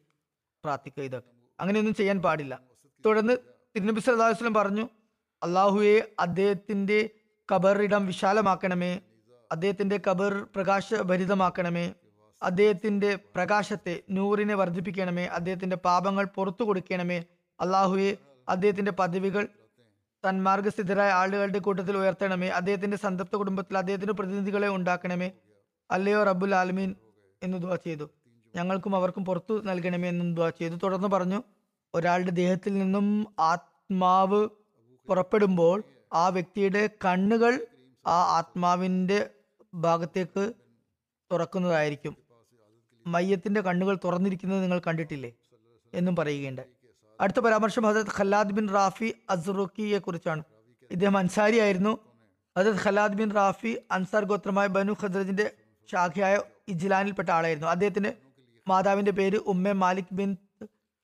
പ്രാർത്ഥിക്കുക ഇതൊക്കെ. അങ്ങനെയൊന്നും ചെയ്യാൻ പാടില്ല. തുടർന്ന് തിരുനബി അലൈഹി പറഞ്ഞു അള്ളാഹുവെ അദ്ദേഹത്തിന്റെ കബറിടം വിശാലമാക്കണമേ. അദ്ദേഹത്തിന്റെ കബർ പ്രകാശഭരിതമാക്കണമേ. അദ്ദേഹത്തിന്റെ പ്രകാശത്തെ നൂറിനെ വർദ്ധിപ്പിക്കണമേ. അദ്ദേഹത്തിന്റെ പാപങ്ങൾ പുറത്തു കൊടുക്കണമേ. അള്ളാഹുവെ അദ്ദേഹത്തിന്റെ പദവികൾ തന്മാർഗസ്ഥിതരായ ആളുകളുടെ കൂട്ടത്തിൽ ഉയർത്തണമേ. അദ്ദേഹത്തിന്റെ സന്തപ്ത കുടുംബത്തിൽ അദ്ദേഹത്തിന്റെ പ്രതിനിധികളെ ഉണ്ടാക്കണമേ. അല്ലയോ റബ്ബുൽ ആലമീൻ എന്ന് ദുവാ ചെയ്തു. ഞങ്ങൾക്കും അവർക്കും പുറത്തു നൽകണമേ എന്നും ദുവാ ചെയ്തു. തുടർന്ന് പറഞ്ഞു ഒരാളുടെ ദേഹത്തിൽ നിന്നും ആത്മാവ് പുറപ്പെടുമ്പോൾ ആ വ്യക്തിയുടെ കണ്ണുകൾ ആ ആത്മാവിന്റെ ഭാഗത്തേക്ക് തുറക്കുന്നതായിരിക്കും. മയ്യത്തിന്റെ കണ്ണുകൾ തുറന്നിരിക്കുന്നത് നിങ്ങൾ കണ്ടിട്ടില്ലേ? എന്നും പറയുകയുണ്ട്. അടുത്ത പരാമർശം ഹസരത് ഖല്ലാദ് ബിൻ റാഫി അസ്റുക്കിയെ കുറിച്ചാണ്. ഇദ്ദേഹം അൻസാരി ആയിരുന്നു. Hazrat Khallad bin Rafi Ansar ഗോത്രമായ ബനു ഖദ്രജിന്റെ ശാഖയായ ഇജ്ലാനിൽപ്പെട്ട ആളായിരുന്നു. അദ്ദേഹത്തിന്റെ മാതാവിന്റെ പേര് Umm Malik bin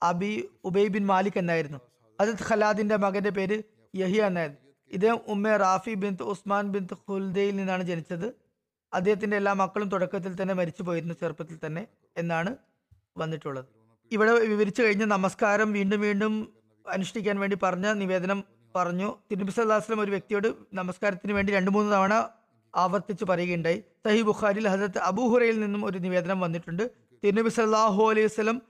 Abi Ubai bin Malik എന്നായിരുന്നു. ഹജരത് ഖലാദിന്റെ മകന്റെ പേര് യഹിയ എന്നായിരുന്നു ഇദ്ദേഹം ഉമ്മ റാഫി ബിൻ ഉസ്മാൻ ബിൻ ഖുൽദയിൽ നിന്നാണ് ജനിച്ചത്. അദ്ദേഹത്തിന്റെ എല്ലാ മക്കളും തുടക്കത്തിൽ തന്നെ മരിച്ചു പോയിരുന്നു ചെറുപ്പത്തിൽ തന്നെ എന്നാണ് വന്നിട്ടുള്ളത്. ഇവിടെ വിവരിച്ചു കഴിഞ്ഞ നമസ്കാരം വീണ്ടും വീണ്ടും അനുഷ്ഠിക്കാൻ വേണ്ടി പറഞ്ഞ നിവേദനം പറഞ്ഞു. തിരുനബി സല്ലാസ്ലം ഒരു വ്യക്തിയോട് നമസ്കാരത്തിന് വേണ്ടി രണ്ട് മൂന്ന് തവണ ആവർത്തിച്ച് പറയുകയുണ്ടായി. സഹി ബുഖാരിൽ ഹസരത്ത് അബൂഹുറയിൽ നിന്നും ഒരു നിവേദനം വന്നിട്ടുണ്ട്. തിരുനബി സല്ലാഹു അലൈഹി വസ്ലം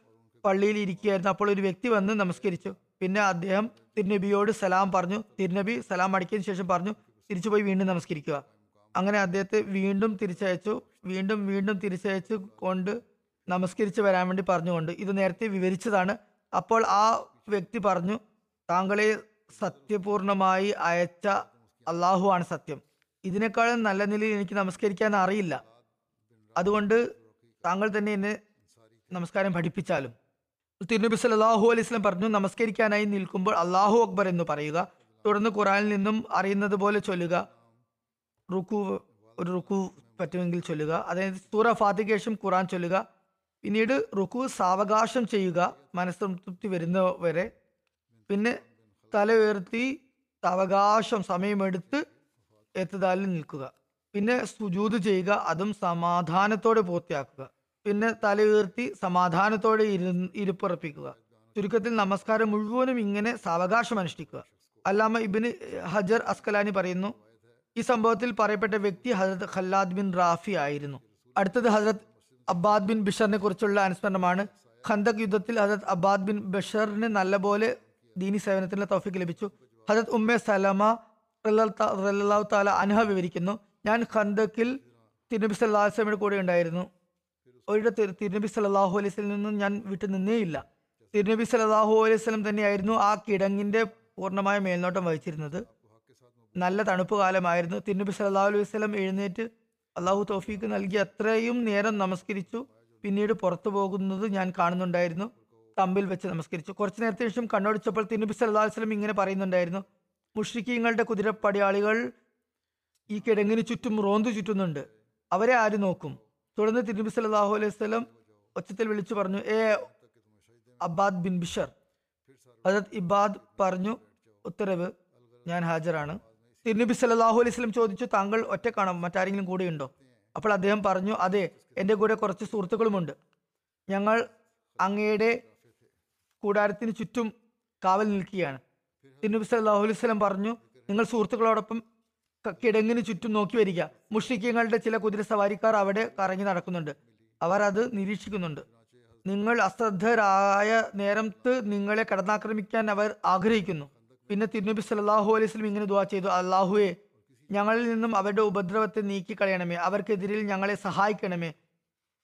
പള്ളിയിൽ ഇരിക്കുകയായിരുന്നു. അപ്പോൾ ഒരു വ്യക്തി വന്ന് നമസ്കരിച്ചു. പിന്നെ അദ്ദേഹം തിരുനബിയോട് സലാം പറഞ്ഞു. തിരുനബി സലാം അടിക്കിയതിനു ശേഷം പറഞ്ഞു തിരിച്ചു പോയി വീണ്ടും നമസ്കരിക്കുക. അങ്ങനെ അദ്ദേഹത്തെ വീണ്ടും തിരിച്ചയച്ചു. വീണ്ടും വീണ്ടും തിരിച്ചയച്ചു കൊണ്ട് നമസ്കരിച്ച് വരാൻ വേണ്ടി പറഞ്ഞുകൊണ്ട് ഇത് നേരത്തെ വിവരിച്ചതാണ്. അപ്പോൾ ആ വ്യക്തി പറഞ്ഞു താങ്കളെ സത്യപൂർണമായി അയച്ച അള്ളാഹു ആണ് സത്യം. ഇതിനേക്കാളും നല്ല നിലയിൽ എനിക്ക് നമസ്കരിക്കാൻ അറിയില്ല. അതുകൊണ്ട് താങ്കൾ തന്നെ എന്നെ നമസ്കാരം പഠിപ്പിച്ചാലും. തിരുനബി സല്ലാഹു അലൈഹി സ്വലം പറഞ്ഞു നമസ്കരിക്കാനായി നിൽക്കുമ്പോൾ അള്ളാഹു അക്ബർ എന്ന് പറയുക. തുടർന്ന് ഖുറാനിൽ നിന്നും അറിയുന്നത് പോലെ ചൊല്ലുക. റുക്കു ഒരു റുക്കു പറ്റുമെങ്കിൽ ചൊല്ലുക. അതായത് സൂറ ഫാത്തിക്ക് ശേഷം ഖുറാൻ ചൊല്ലുക. പിന്നീട് റുക്കു സാവകാശം ചെയ്യുക മനസ്സംതൃപ്തി വരുന്നവരെ പിന്നെ തല ഉയർത്തി സാവകാശം സമയമെടുത്ത് എത്തുതാലിൽ നിൽക്കുക. പിന്നെ സുജൂത് ചെയ്യുക അതും സമാധാനത്തോടെ പൂർത്തിയാക്കുക. പിന്നെ തല ഉയർത്തി സമാധാനത്തോടെ ഇരു ഇരിപ്പുറപ്പിക്കുക. ചുരുക്കത്തിൽ നമസ്കാരം മുഴുവനും ഇങ്ങനെ സാവകാശം അനുഷ്ഠിക്കുക. അല്ലാമ ഇബിന് ഹജർ അസ്കലാനി പറയുന്നു ഈ സംഭവത്തിൽ പറയപ്പെട്ട വ്യക്തി ഹജരത് ഖല്ലാദ് ബിൻ റാഫി ആയിരുന്നു. അടുത്തത് ഹജരത് അബ്ബാദ് ബിൻ ബിഷറിനെ കുറിച്ചുള്ള അനുസ്മരണമാണ്. ഖന്തക് യുദ്ധത്തിൽ ഹജരത് അബ്ബാദ് ബിൻ ബഷറിന് നല്ലപോലെ ദീനി സേവനത്തിന് തൗഫിക്ക് ലഭിച്ചു. ഹജരത് ഉമ്മെ സലമ റല്ലാഹു താല അൻഹ വിവരിക്കുന്നു ഞാൻ ഖന്തക്കിൽ തിരുനബി സല്ലാസ്ലമിയുടെ കൂടെ ഉണ്ടായിരുന്നു. ഒരിടത്ത് തിരുനബി സല്ലാഹു അലൈഹി നിന്നും ഞാൻ വിട്ടു നിന്നേയില്ല. തിരുനബി സല്ലാഹു അലൈഹി സ്വലം തന്നെയായിരുന്നു ആ കിടങ്ങിന്റെ പൂർണമായ മേൽനോട്ടം വഹിച്ചിരുന്നത്. നല്ല തണുപ്പ് കാലമായിരുന്നു. തിരുനബി സല്ലാഹു അലൈഹി സ്വലം എഴുന്നേറ്റ് അള്ളാഹു തോഫീക്ക് നൽകി അത്രയും നേരം നമസ്കരിച്ചു. പിന്നീട് പുറത്തു പോകുന്നത് ഞാൻ കാണുന്നുണ്ടായിരുന്നു. തമ്പിൽ വെച്ച് നമസ്കരിച്ചു. കുറച്ചു നേരത്തിന് ശേഷം കണ്ണോടിച്ചപ്പോൾ തിരുനബി സല്ലാ വസ്ലം ഇങ്ങനെ പറയുന്നുണ്ടായിരുന്നു. മുഷ്രിഖീങ്ങളുടെ കുതിരപ്പടയാളികൾ ഈ കിടങ്ങിന് ചുറ്റും റോന്തു ചുറ്റുന്നുണ്ട്. അവരെ ആര് നോക്കും? തുടർന്ന് തിരുനബി സല്ലാഹു അലൈഹി സ്വലം ഒച്ചത്തിൽ വിളിച്ചു പറഞ്ഞു ഏ അബ്ബാദ് ബിൻ ബിഷർ. ഹജത് ഇബാദ് പറഞ്ഞു ഉത്തരവ് ഞാൻ ഹാജരാണ്. തിരുനബി സല്ലാഹു അലൈഹി സ്വലം ചോദിച്ചു താങ്കൾ ഒറ്റക്കാണോ മറ്റാരെങ്കിലും കൂടെ ഉണ്ടോ അപ്പോൾ അദ്ദേഹം പറഞ്ഞു അതെ എന്റെ കൂടെ കുറച്ച് സുഹൃത്തുക്കളുമുണ്ട്. ഞങ്ങൾ അങ്ങയുടെ കൂടാരത്തിന് ചുറ്റും കാവൽ നിൽക്കുകയാണ്. തിരുനബി സല്ലാഹു അലൈഹി സ്വലം പറഞ്ഞു നിങ്ങൾ സുഹൃത്തുക്കളോടൊപ്പം കിടങ്ങിന് ചുറ്റും നോക്കി വരിക. മുഷ്രിക്കങ്ങളുടെ ചില കുതിര സവാരിക്കാർ അവിടെ കറങ്ങി നടക്കുന്നുണ്ട്. അവർ അത് നിരീക്ഷിക്കുന്നുണ്ട്. നിങ്ങൾ അശ്രദ്ധരായ നേരത്ത് നിങ്ങളെ കടന്നാക്രമിക്കാൻ അവർ ആഗ്രഹിക്കുന്നു. പിന്നെ തിരുനബി സല്ലാഹു സ്വലം ഇങ്ങനെ ദുവാ ചെയ്തു. അള്ളാഹുവെ ഞങ്ങളിൽ നിന്നും അവരുടെ ഉപദ്രവത്തെ നീക്കി കളയണമേ അവർക്കെതിരിൽ ഞങ്ങളെ സഹായിക്കണമേ.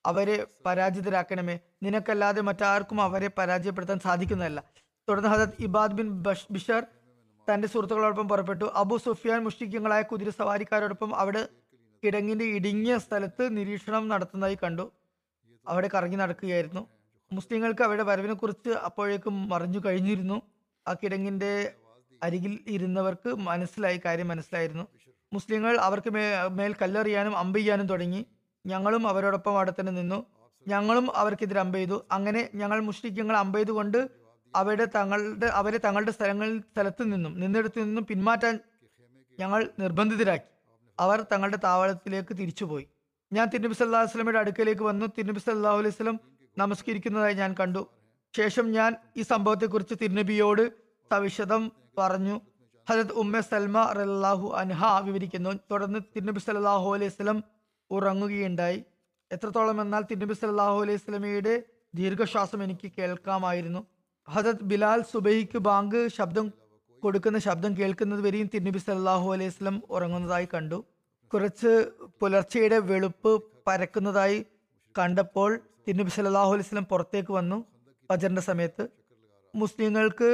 അവരെ പരാജിതരാക്കണമേ. നിനക്കല്ലാതെ മറ്റാർക്കും അവരെ പരാജയപ്പെടുത്താൻ സാധിക്കുന്നതല്ല. തുടർന്ന് ഹജത് ഇബാദ് ബിൻ ബഷ് ബിഷർ തന്റെ സുഹൃത്തുക്കളോടൊപ്പം പുറപ്പെട്ടു. അബു സുഫിയാൻ മുഷ്ടിക്കങ്ങളായ കുതിര സവാരിക്കാരോടൊപ്പം അവിടെ കിടങ്ങിന്റെ ഇടുങ്ങിയ സ്ഥലത്ത് നിരീക്ഷണം നടത്തുന്നതായി കണ്ടു. അവിടെ കറങ്ങി നടക്കുകയായിരുന്നു. മുസ്ലിങ്ങൾക്ക് അവരുടെ വരവിനെ കുറിച്ച് അപ്പോഴേക്കും മറിഞ്ഞു കഴിഞ്ഞിരുന്നു. ആ കിടങ്ങിന്റെ അരികിൽ ഇരുന്നവർക്ക് മനസ്സിലായി കാര്യം മനസ്സിലായിരുന്നു. മുസ്ലിങ്ങൾ അവർക്ക് മേ മേൽ കല്ലെറിയാനും അമ്പെയ്യാനും തുടങ്ങി. ഞങ്ങളും അവരോടൊപ്പം അവിടെ തന്നെ നിന്നു. ഞങ്ങളും അവർക്കെതിരെ അമ്പെയ്തു അങ്ങനെ ഞങ്ങൾ മുഷ്ടിക്കങ്ങൾ അമ്പ് ചെയ്തുകൊണ്ട് അവരുടെ തങ്ങളുടെ അവരെ തങ്ങളുടെ സ്ഥലങ്ങളിൽ സ്ഥലത്ത് നിന്നും നിന്നിടത്തു നിന്നും പിന്മാറ്റാൻ ഞങ്ങൾ നിർബന്ധിതരാക്കി. അവർ തങ്ങളുടെ താവളത്തിലേക്ക് തിരിച്ചുപോയി. ഞാൻ തിരുനബി സല്ലാഹു വസ്ലമിയുടെ അടുക്കലേക്ക് വന്നു. തിരുനബി സല്ലാഹു അലൈഹി സ്വലം നമസ്കരിക്കുന്നതായി ഞാൻ കണ്ടു. ശേഷം ഞാൻ ഈ സംഭവത്തെക്കുറിച്ച് തിരുനബിയോട് സവിശദം പറഞ്ഞു. ഹജത് ഉമ്മ സൽമ റല്ലാഹു അൻഹ വിവരിക്കുന്നു. തുടർന്ന് തിരുനബി സല്ലാഹു അലൈഹി സ്വലം ഉറങ്ങുകയുണ്ടായി. എത്രത്തോളം എന്നാൽ തിരുനബി സല്ലാഹു അലൈഹി സ്വലമയുടെ ദീർഘശ്വാസം എനിക്ക് കേൾക്കാമായിരുന്നു. ഹജത് ബിലാൽ സുബൈക്ക് ബാങ്ക് ശബ്ദം കൊടുക്കുന്ന ശബ്ദം കേൾക്കുന്നത് വരെയും തിരുനബി സല്ലാഹു അലൈഹി സ്വലം ഉറങ്ങുന്നതായി കണ്ടു. കുറച്ച് പുലർച്ചയുടെ വെളുപ്പ് പരക്കുന്നതായി കണ്ടപ്പോൾ തിരുനബി സല്ലാഹു അലൈഹി സ്വലം പുറത്തേക്ക് വന്നു ഫജറിന്റെ സമയത്ത്. മുസ്ലിങ്ങൾക്ക്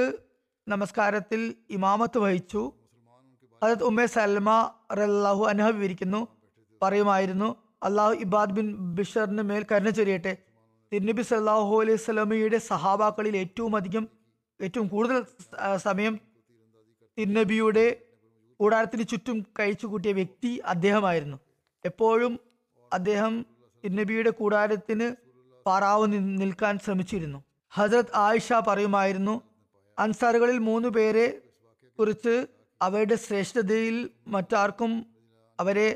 നമസ്കാരത്തിൽ ഇമാമത്ത് വഹിച്ചു. ഹജത് ഉമ്മ സൽമ റല്ലാഹു അനഹ വിവരിക്കുന്നു പറയുമായിരുന്നു അള്ളാഹു ഇബാദ് ബിൻ ബിഷറിന് മേൽ കരുണ ചൊരിയട്ടെ തിരുനബി സല്ലാഹു അലൈഹി സ്വലമയുടെ സഹാബാക്കളിൽ ഏറ്റവും അധികം ഏറ്റവും കൂടുതൽ സമയം തിരുനബിയുടെ കൂടാരത്തിന് ചുറ്റും കഴിച്ചു കൂട്ടിയ വ്യക്തി അദ്ദേഹമായിരുന്നു. എപ്പോഴും അദ്ദേഹം തിരുനബിയുടെ കൂടാരത്തിന് പാറാവ് നിൽക്കാൻ ശ്രമിച്ചിരുന്നു. ഹസരത് ആയിഷ പറയുമായിരുന്നു അൻസാറുകളിൽ മൂന്ന് പേരെ കുറിച്ച് അവരുടെ ശ്രേഷ്ഠതയിൽ മറ്റാർക്കും അവരെ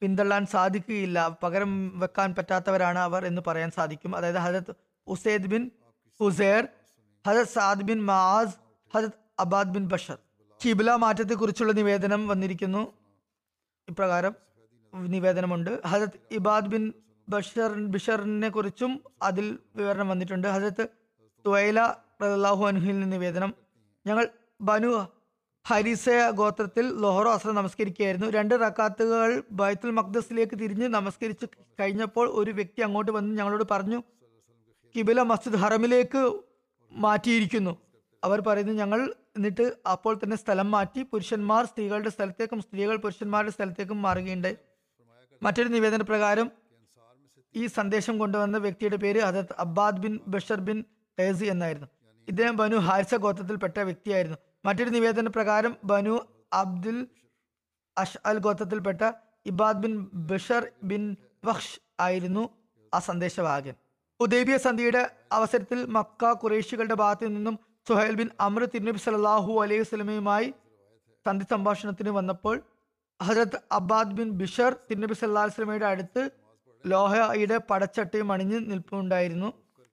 പിന്തള്ളാൻ സാധിക്കുകയില്ല. പകരം വെക്കാൻ പറ്റാത്തവരാണ് അവർ എന്ന് പറയാൻ സാധിക്കും. അതായത് Hazrat Usaid bin Husair Hazrat Saad bin Maaz Hazrat Abad bin Bashar. കിബില മാറ്റത്തെക്കുറിച്ചുള്ള നിവേദനം വന്നിരിക്കുന്നു. ഇപ്രകാരം നിവേദനമുണ്ട്. ഹജത് ഇബാദ് ബിൻ ബഷർ ബിഷറിനെ കുറിച്ചും അതിൽ വിവരണം വന്നിട്ടുണ്ട്. ഹജത് തുവൈല റലാഹു അൻഹിൽ നിവേദനം. ഞങ്ങൾ ബനു ഹരിസ ഗോത്രത്തിൽ ലോഹറോ അസ്ര നമസ്കരിക്കുകയായിരുന്നു. രണ്ട് റക്കാത്തുകൾ ബൈത്തുൽ മക്ദസിലേക്ക് തിരിഞ്ഞ് നമസ്കരിച്ച് കഴിഞ്ഞപ്പോൾ ഒരു വ്യക്തി അങ്ങോട്ട് വന്ന് ഞങ്ങളോട് പറഞ്ഞു കിബില മസ്ജിദ് ഹറമിലേക്ക് മാറ്റിയിരിക്കുന്നു. അവർ പറയുന്നു ഞങ്ങൾ എന്നിട്ട് അപ്പോൾ തന്നെ സ്ഥലം മാറ്റി പുരുഷന്മാർ സ്ത്രീകളുടെ സ്ഥലത്തേക്കും സ്ത്രീകൾ പുരുഷന്മാരുടെ സ്ഥലത്തേക്കും മാറുകയുണ്ടായി. മറ്റൊരു നിവേദന പ്രകാരം ഈ സന്ദേശം കൊണ്ടുവന്ന വ്യക്തിയുടെ പേര് Hazrat Abbad bin Bashar bin Qaisi എന്നായിരുന്നു. ഇദ്ദേഹം ബനു ഹാരിസ ഗോത്രത്തിൽപ്പെട്ട വ്യക്തിയായിരുന്നു. മറ്റൊരു നിവേദന പ്രകാരം ബനു അബ്ദുൽ അഷ് അൽ ഗോത്രത്തിൽപ്പെട്ട Ibad bin Bashar bin Waqsh ആയിരുന്നു ആ സന്ദേശവാഹകൻ. ഉദൈബിയ സന്ധിയുടെ അവസരത്തിൽ മക്ക കുറേശികളുടെ ഭാഗത്തു നിന്നും സുഹൈൽ ബിൻ അമർ തിരുനബി സലാഹു അലൈഹി വസല്ലമയുമായി സന്ധി സംഭാഷണത്തിന് വന്നപ്പോൾ ഹജരത് അബ്ബാദ് ബിൻ ബിഷർ തിരുനബി സല്ലാ അലൈഹി വസല്ലമയുടെ അടുത്ത് ലോഹയുടെ പടച്ചട്ടയും അണിഞ്ഞ് നിൽപ്പുണ്ടായിരുന്നു.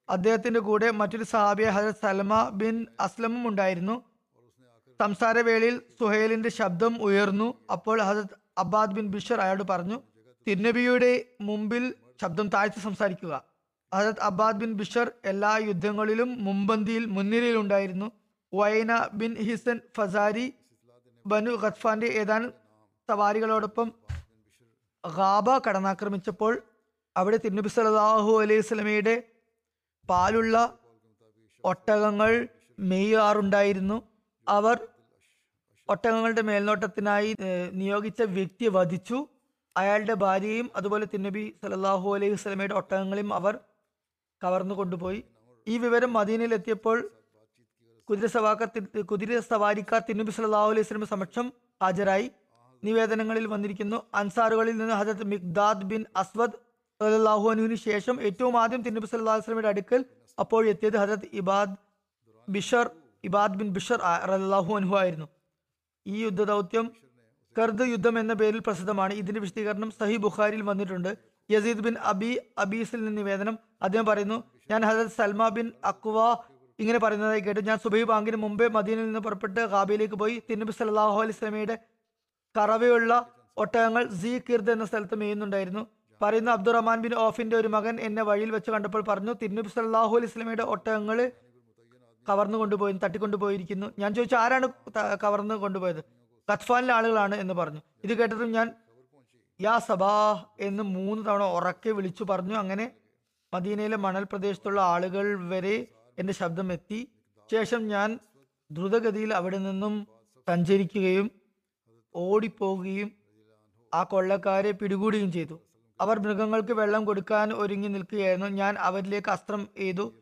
അദ്ദേഹത്തിന്റെ കൂടെ മറ്റൊരു സഹാബിയ ഹജരത് സലമ ബിൻ അസ്ലമും ഉണ്ടായിരുന്നു. സംസാരവേളയിൽ സുഹൈലിന്റെ ശബ്ദം ഉയർന്നു. അപ്പോൾ ഹജരത് അബ്ബാദ് ബിൻ ബിഷർ അയാളോട് പറഞ്ഞു തിരുനബിയുടെ മുമ്പിൽ ശബ്ദം താഴ്ത്തി സംസാരിക്കുക. ഹജരത് അബ്ബാദ് ബിൻ ബിഷർ എല്ലാ യുദ്ധങ്ങളിലും മുമ്പന്തിയിൽ മുൻനിരയിൽ ഉണ്ടായിരുന്നു വൈന ബിൻ ഹിസൻ ഫസാരി ബനു ഖത്ഫാന്റെ ഏതാനും സവാരികളോടൊപ്പം ഗാബ കടന്നാക്രമിച്ചപ്പോൾ അവിടെ തിരുനബി സലാഹു അലൈഹി സ്വലമയുടെ പാലുള്ള ഒട്ടകങ്ങൾ മെയ്യാറുണ്ടായിരുന്നു. അവർ ഒട്ടകങ്ങളുടെ മേൽനോട്ടത്തിനായി നിയോഗിച്ച വ്യക്തിയെ വധിച്ചു. അയാളുടെ ഭാര്യയും അതുപോലെ തിന്നബി സല്ലല്ലാഹു അലൈഹി വസല്ലമയുടെ ഒട്ടകങ്ങളെയും അവർ കവർന്നു കൊണ്ടുപോയി. ഈ വിവരം മദീനയിൽ എത്തിയപ്പോൾ കുതിര സവാക്ക കുതിര സവാരിക്കാർ തിന്നബി സല്ലല്ലാഹു അലൈഹി വസല്ലമ സമക്ഷം ഹാജരായി. നിവേദനങ്ങളിൽ വന്നിരിക്കുന്നു അൻസാറുകളിൽ നിന്ന് ഹജരത് മിഗ്ദാദ് ബിൻ അസ്വദ് സല്ലല്ലാഹു അനുവിന് ശേഷം ഏറ്റവും ആദ്യം തിന്നബി അലൈഹി വസല്ലമയുടെ അടുക്കൽ അപ്പോഴെത്തിയത് ഹജത് ഇബാദ് ബിഷർ ഇബാദ് ബിൻ ബിഷർ അറല്ലാഹു അനുഹു ആയിരുന്നു. ഈ യുദ്ധ ദൗത്യം കർദ് യുദ്ധം എന്ന പേരിൽ പ്രസിദ്ധമാണ്. ഇതിന്റെ വിശദീകരണം സഹി ബുഖാരിയിൽ വന്നിട്ടുണ്ട്. യസീദ് ബിൻ അബി അബീസിൽ നിന്ന് നിവേദനം. അദ്ദേഹം പറയുന്നു ഞാൻ ഹസരത് സൽമ ബിൻ അക്വ ഇങ്ങനെ പറയുന്നതായി കേട്ടു. ഞാൻ സുബൈ ബാങ്കിന് മുമ്പേ മദീനിൽ നിന്ന് പുറപ്പെട്ട് ഖാബിയിലേക്ക് പോയി. തിരുനബി സല്ലല്ലാഹു അലൈഹി സ്വലമിയുടെ കറവയുള്ള ഒട്ടകങ്ങൾ സീ കിർദ് എന്ന സ്ഥലത്ത് മേയുന്നുണ്ടായിരുന്നു. പറയുന്ന അബ്ദുറഹ്മാൻ ബിൻ ഓഫിന്റെ ഒരു മകൻ എന്നെ വഴിയിൽ വെച്ച് കണ്ടപ്പോൾ പറഞ്ഞു തിരുനബി സല്ലല്ലാഹു അലൈഹി ഒട്ടകങ്ങൾ കവർന്നു കൊണ്ടുപോയി തട്ടിക്കൊണ്ടുപോയിരിക്കുന്നു. ഞാൻ ചോദിച്ചു ആരാണ് കവർന്ന് കൊണ്ടുപോയത്? ഖത്ഫാനിലെ ആളുകളാണ് എന്ന് പറഞ്ഞു. ഇത് കേട്ടതും ഞാൻ യാ സബാ എന്ന് മൂന്ന് തവണ ഉറക്കെ വിളിച്ചു പറഞ്ഞു. അങ്ങനെ മദീനയിലെ മണൽ പ്രദേശത്തുള്ള ആളുകൾ വരെ എന്റെ ശബ്ദം എത്തി. ശേഷം ഞാൻ ദ്രുതഗതിയിൽ അവിടെ നിന്നും സഞ്ചരിക്കുകയും ഓടിപ്പോവുകയും ആ കൊള്ളക്കാരെ പിടികൂടുകയും ചെയ്തു. അവർ മൃഗങ്ങൾക്ക് വെള്ളം കൊടുക്കാൻ ഒരുങ്ങി നിൽക്കുകയായിരുന്നു. ഞാൻ അവരിലേക്ക് അസ്ത്രം എയ്തു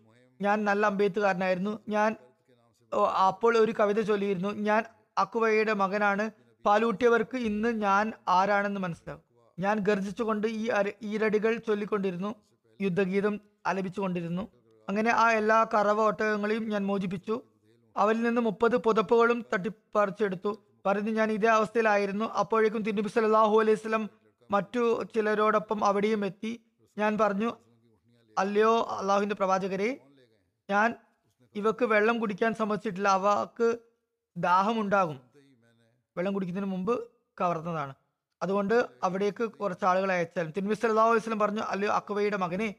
ഞാൻ നല്ല അമ്പെയ്ത്തുകാരനായിരുന്നു. ഞാൻ അപ്പോൾ ഒരു കവിത ചൊല്ലിയിരുന്നു. ഞാൻ അക്കുവയുടെ മകനാണ്. പാലൂട്ടിയവർക്ക് ഇന്ന് ഞാൻ ആരാണെന്ന് മനസ്സിലാവും. ഞാൻ ഗർജിച്ചുകൊണ്ട് ഈ ഈരടികൾ ചൊല്ലിക്കൊണ്ടിരുന്നു. യുദ്ധഗീതം ആലപിച്ചുകൊണ്ടിരുന്നു അങ്ങനെ ആ എല്ലാ കറവ ഒട്ടകങ്ങളെയും ഞാൻ മോചിപ്പിച്ചു. അവരിൽ നിന്ന് മുപ്പത് പുതപ്പുകളും തട്ടിപ്പറിച്ചെടുത്തു. പറഞ്ഞു ഞാൻ ഇതേ അവസ്ഥയിലായിരുന്നു. അപ്പോഴേക്കും തിരുനബി സല്ലാഹു അലൈഹി സ്വലം മറ്റു ചിലരോടൊപ്പം അവിടെയും എത്തി. ഞാൻ പറഞ്ഞു അല്ലയോ അള്ളാഹുവിന്റെ പ്രവാചകരെ ഞാൻ ഇവക്ക് വെള്ളം കുടിക്കാൻ സമ്മതിച്ചിട്ടില്ല. അവക്ക് ദാഹമുണ്ടാകും. വെള്ളം കുടിക്കുന്നതിന് മുമ്പ് കവർന്നതാണ്. അതുകൊണ്ട് അവിടേക്ക് കുറച്ച് ആളുകളെ അയച്ചാലും. തിരുമി സല്ലാഹു വസ്ലം പറഞ്ഞു അല്ലയോ അക്വയുടെ മകനെ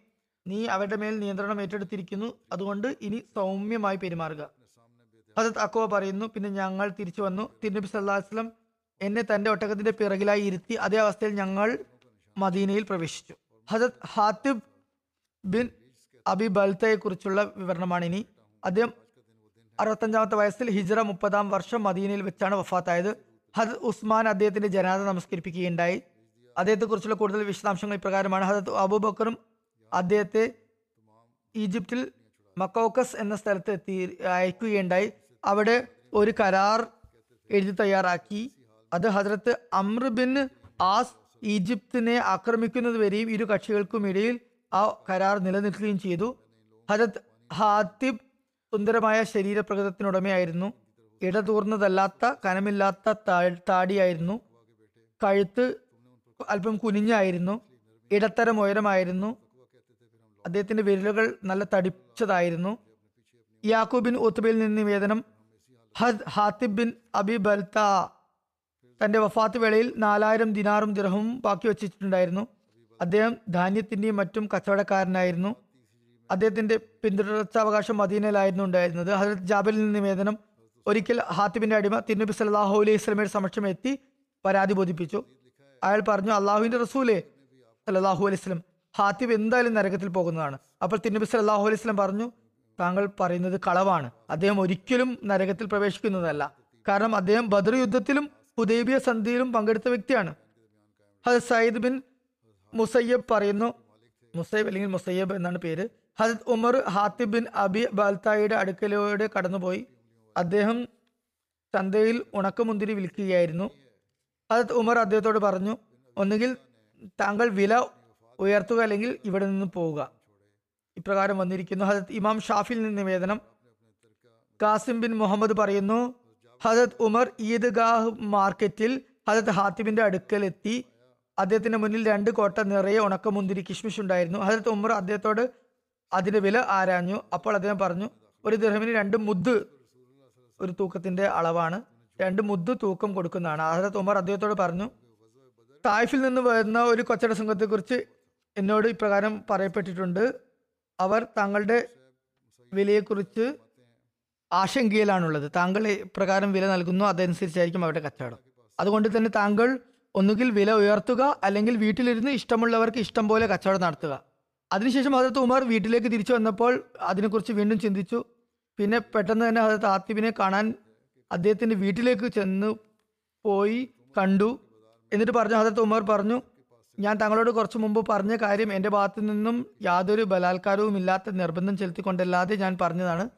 നീ അവരുടെ മേൽ നിയന്ത്രണം ഏറ്റെടുത്തിരിക്കുന്നു. അതുകൊണ്ട് ഇനി സൗമ്യമായി പെരുമാറുക. ഹസത്ത് അക്വ പറയുന്നു പിന്നെ ഞങ്ങൾ തിരിച്ചു വന്നു. തിരുനബി സല്ലാഹു വസ്ലം എന്നെ തന്റെ ഒട്ടകത്തിന്റെ പിറകിലായി ഇരുത്തി അതേ അവസ്ഥയിൽ ഞങ്ങൾ മദീനയിൽ പ്രവേശിച്ചു. ഹസത്ത് ഹാത്തിബ് ബിൻ അബി ബൽത്തയെ കുറിച്ചുള്ള വിവരണമാണ് ഇനി അദ്ദേഹം അറുപത്തഞ്ചാമത്തെ വയസ്സിൽ ഹിജ്റ മുപ്പതാം വർഷം മദീനയിൽ വെച്ചാണ് വഫാത്തായത്. ഹദ് ഉസ്മാൻ അദ്ദേഹത്തിന്റെ ജനാദ നമസ്കരിപ്പിക്കുകയുണ്ടായി. അദ്ദേഹത്തെക്കുറിച്ചുള്ള കൂടുതൽ വിശദാംശങ്ങൾ ഇപ്രകാരമാണ്. ഹദത്ത് അബൂബക്കറും അദ്ദേഹത്തെ ഈജിപ്തിൽ മക്കോക്കസ് എന്ന സ്ഥലത്ത് എത്തി അയക്കുകയുണ്ടായി. അവിടെ ഒരു കരാർ എഴുതി തയ്യാറാക്കി. അത് ഹജ്രത്ത് അമ്ര ബിൻ ആസ് ഈജിപ്തിനെ ആക്രമിക്കുന്നത് വരെയും ഇരു കക്ഷികൾക്കും ഇടയിൽ ആ കരാർ നിലനിൽക്കുകയും ചെയ്തു. ഹജത് ഹാത്തിബ് സുന്ദരമായ ശരീരപ്രകൃതത്തിനുടമയായിരുന്നു. ഇടതൂർന്നതല്ലാത്ത കനമില്ലാത്ത താടിയായിരുന്നു. കഴുത്ത് അല്പം കുനിഞ്ഞായിരുന്നു. ഇടത്തരം ഉയരമായിരുന്നു. അദ്ദേഹത്തിന്റെ വിരലുകൾ നല്ല തടിച്ചതായിരുന്നു. യാക്കൂബിൻ ഉത്തുബയിൽ നിന്ന് നിവേദനം. ഹദ് ഹാത്തിബ് ബിൻ അബി ബൽത്ത തന്റെ വഫാത്ത് വേളയിൽ നാലായിരം ദിനാറും ദിർഹവും ബാക്കി വച്ചിട്ടുണ്ടായിരുന്നു അദ്ദേഹം ധാന്യത്തിന്റെയും മറ്റും കച്ചവടക്കാരനായിരുന്നു. അദ്ദേഹത്തിന്റെ പിന്തുടർച്ചാവകാശം മദീനയിലായിരുന്നു ഉണ്ടായിരുന്നത്. ഹജരത് ജാബലിൽ നിന്ന് നിവേദനം ഒരിക്കൽ ഹാത്തിബിന്റെ അടിമ തിരുനബി സല്ലാഹു അലൈഹി സ്വലമയുടെ സമക്ഷം എത്തി പരാതി ബോധിപ്പിച്ചു. അയാൾ പറഞ്ഞു അള്ളാഹുവിന്റെ റസൂലെ സല്ലാഹു അലൈഹി സ്വലം ഹാത്തിബ് എന്തായാലും നരകത്തിൽ പോകുന്നതാണ്. അപ്പോൾ തിരുനബി സല്ലാഹു അലൈഹി സ്വലം പറഞ്ഞു താങ്കൾ പറയുന്നത് കളവാണ്. അദ്ദേഹം ഒരിക്കലും നരകത്തിൽ പ്രവേശിക്കുന്നതല്ല. കാരണം അദ്ദേഹം ബദർ യുദ്ധത്തിലും ഹുദൈബിയ സന്ധിയിലും പങ്കെടുത്ത വ്യക്തിയാണ്. ഹജത് സയ്യിദ് ബിൻ മുസയ്യബ് പറയുന്നു. മുസൈബ് അല്ലെങ്കിൽ മുസയ്യബ് എന്നാണ് പേര്. ഹജത് ഉമർ ഹാത്തിബ് ബിൻ അബി ബാൽത്തായിയുടെ അടുക്കലൂടെ കടന്നുപോയി. അദ്ദേഹം ചന്തയിൽ ഉണക്കമുന്തിരി വിൽക്കുകയായിരുന്നു. ഹജത് ഉമർ അദ്ദേഹത്തോട് പറഞ്ഞു ഒന്നുകിൽ താങ്കൾ വില ഉയർത്തുക അല്ലെങ്കിൽ ഇവിടെ നിന്ന് പോവുക. ഇപ്രകാരം വന്നിരിക്കുന്നു. ഹജത് ഇമാം ഷാഫിൽ നിന്ന് നിവേദനം. കാസിം ബിൻ മുഹമ്മദ് പറയുന്നു ഹജത് ഉമർ ഈദ്ഗാഹ് മാർക്കറ്റിൽ ഹജത് ഹാത്തിബിന്റെ അടുക്കൽ എത്തി അദ്ദേഹത്തിന്റെ മുന്നിൽ രണ്ട് കോട്ട നിറയെ ഉണക്കമുന്തിരി കിഷ്മിഷ് ഉണ്ടായിരുന്നു. ഹജരത് ഉമർ അദ്ദേഹത്തോട് അതിന്റെ വില ആരാഞ്ഞു. അപ്പോൾ അദ്ദേഹം പറഞ്ഞു ഒരു ദിർഹമിന് രണ്ട് മുദ് ഒരു തൂക്കത്തിന്റെ അളവാണ്. രണ്ട് മുദ് തൂക്കം കൊടുക്കുന്നതാണ്. ഹജരത് ഉമർ അദ്ദേഹത്തോട് പറഞ്ഞു തായ്ഫിൽ നിന്ന് വരുന്ന ഒരു കൊച്ചട സംഘത്തെക്കുറിച്ച് എന്നോട് ഇപ്രകാരം പറയപ്പെട്ടിട്ടുണ്ട്. അവർ താങ്കളുടെ വിലയെക്കുറിച്ച് ആശങ്കയിലാണുള്ളത്. താങ്കൾ പ്രകാരം വില നൽകുന്നു അതനുസരിച്ചായിരിക്കും അവരുടെ കച്ചവടം. അതുകൊണ്ട് തന്നെ താങ്കൾ ഒന്നുകിൽ വില ഉയർത്തുക അല്ലെങ്കിൽ വീട്ടിലിരുന്ന് ഇഷ്ടമുള്ളവർക്ക് ഇഷ്ടം പോലെ കച്ചവടം നടത്തുക. അതിനുശേഷം ഹജരത്ത് ഉമർ വീട്ടിലേക്ക് തിരിച്ചു വന്നപ്പോൾ അതിനെക്കുറിച്ച് വീണ്ടും ചിന്തിച്ചു. പിന്നെ പെട്ടെന്ന് തന്നെ ഹജരത്ത് ആത്തിബിനെ കാണാൻ അദ്ദേഹത്തിന്റെ വീട്ടിലേക്ക് ചെന്ന് പോയി കണ്ടു. എന്നിട്ട് പറഞ്ഞു ഹജരത്ത് ഉമർ പറഞ്ഞു ഞാൻ തങ്ങളോട് കുറച്ച് മുമ്പ് പറഞ്ഞ കാര്യം എന്റെ ഭാഗത്തു നിന്നും യാതൊരു ബലാത്കാരവും ഇല്ലാത്ത നിർബന്ധം ചെലുത്തിക്കൊണ്ടല്ലാതെ ഞാൻ പറഞ്ഞതാണ്.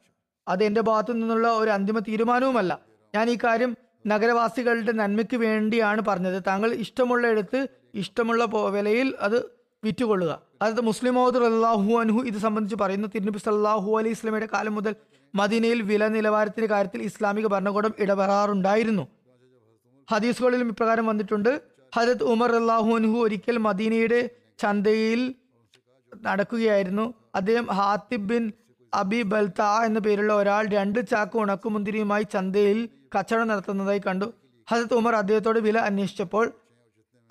അത് എന്റെ ഭാഗത്തു നിന്നുള്ള ഒരു അന്തിമ തീരുമാനവുമല്ല. ഞാൻ ഈ കാര്യം നഗരവാസികളുടെ നന്മയ്ക്ക് വേണ്ടിയാണ് പറഞ്ഞത്. താങ്കൾ ഇഷ്ടമുള്ള എടുത്ത് ഇഷ്ടമുള്ള വിലയിൽ അത് വിറ്റുകൊള്ളുക. അതായത് മുസ്ലിം മൗദ് അള്ളാഹു അനുഹു ഇത് സംബന്ധിച്ച് പറയുന്നു. തിരുനബി സല്ലാഹു അലൈഹി ഇസ്ലമിയുടെ കാലം മുതൽ മദീനയിൽ വില നിലവാരത്തിന്റെ കാര്യത്തിൽ ഇസ്ലാമിക ഭരണകൂടം ഇടപെടാറുണ്ടായിരുന്നു. ഹദീസുകളിലും ഇപ്രകാരം വന്നിട്ടുണ്ട്. ഹജത് ഉമർ അള്ളാഹു അനുഹു ഒരിക്കൽ മദീനയുടെ ചന്തയിൽ നടക്കുകയായിരുന്നു. അദ്ദേഹം ഹാത്തിബ് ബിൻ അബി ബൽത്ത എന്ന പേരുള്ള ഒരാൾ രണ്ട് ചാക്ക് ഉണക്കുമുന്തിരിയുമായി ചന്തയിൽ കച്ചവടം നടത്തുന്നതായി കണ്ടു. ഹസത്ത് ഉമർ അദ്ദേഹത്തോട് വില അന്വേഷിച്ചപ്പോൾ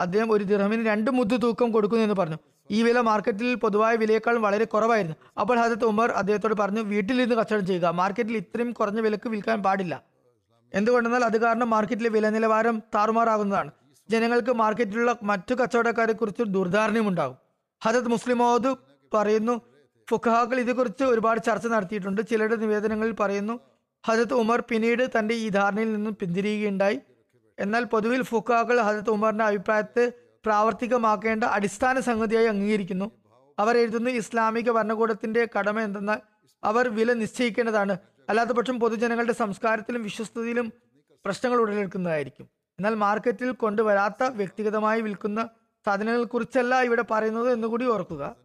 അദ്ദേഹം ഒരു ദിർഹമിന് രണ്ട് മുദ്ദു തൂക്കം കൊടുക്കുന്നു എന്ന് പറഞ്ഞു. ഈ വില മാർക്കറ്റിൽ പൊതുവായ വിലയേക്കാൾ വളരെ കുറവായിരുന്നു. അപ്പോൾ ഹസത്ത് ഉമർ അദ്ദേഹത്തോട് പറഞ്ഞു വീട്ടിൽ വീട്ടിലിരുന്ന് കച്ചവടം ചെയ്യുക. മാർക്കറ്റിൽ ഇത്രയും കുറഞ്ഞ വിലക്ക് വിൽക്കാൻ പാടില്ല. എന്തുകൊണ്ടെന്നാൽ അത് കാരണം മാർക്കറ്റിലെ വില നിലവാരം താറുമാറാകുന്നതാണ്. ജനങ്ങൾക്ക് മാർക്കറ്റിലുള്ള മറ്റു കച്ചവടക്കാരെ കുറിച്ച് ദുർധാരണയുമുണ്ടാകും ഹജത് മുസ്ലിമോദ് പറയുന്നു ഫുഖാക്കൾ ഇതേക്കുറിച്ച് ഒരുപാട് ചർച്ച നടത്തിയിട്ടുണ്ട്. ചിലരുടെ നിവേദനങ്ങളിൽ പറയുന്നു ഹജത് ഉമർ പിന്നീട് തന്റെ ഈ ധാരണയിൽ നിന്നും പിന്തിരിയുകയുണ്ടായി. എന്നാൽ പൊതുവിൽ ഫുക്കാകൾ ഹജത് ഉമറിന്റെ അഭിപ്രായത്തെ പ്രാവർത്തികമാക്കേണ്ട അടിസ്ഥാന സംഗതിയായി അംഗീകരിക്കുന്നു. അവർ എഴുതുന്ന ഇസ്ലാമിക ഭരണകൂടത്തിന്റെ കടമ എന്തെന്നാൽ അവർ വില നിശ്ചയിക്കേണ്ടതാണ്. അല്ലാത്ത പക്ഷം പൊതുജനങ്ങളുടെ സംസ്കാരത്തിലും വിശ്വസ്തയിലും പ്രശ്നങ്ങൾ ഉടലെടുക്കുന്നതായിരിക്കും. എന്നാൽ മാർക്കറ്റിൽ കൊണ്ടുവരാത്ത വ്യക്തിഗതമായി വിൽക്കുന്ന സാധനങ്ങളെ കുറിച്ചല്ല ഇവിടെ പറയുന്നത് എന്നുകൂടി ഓർക്കുക.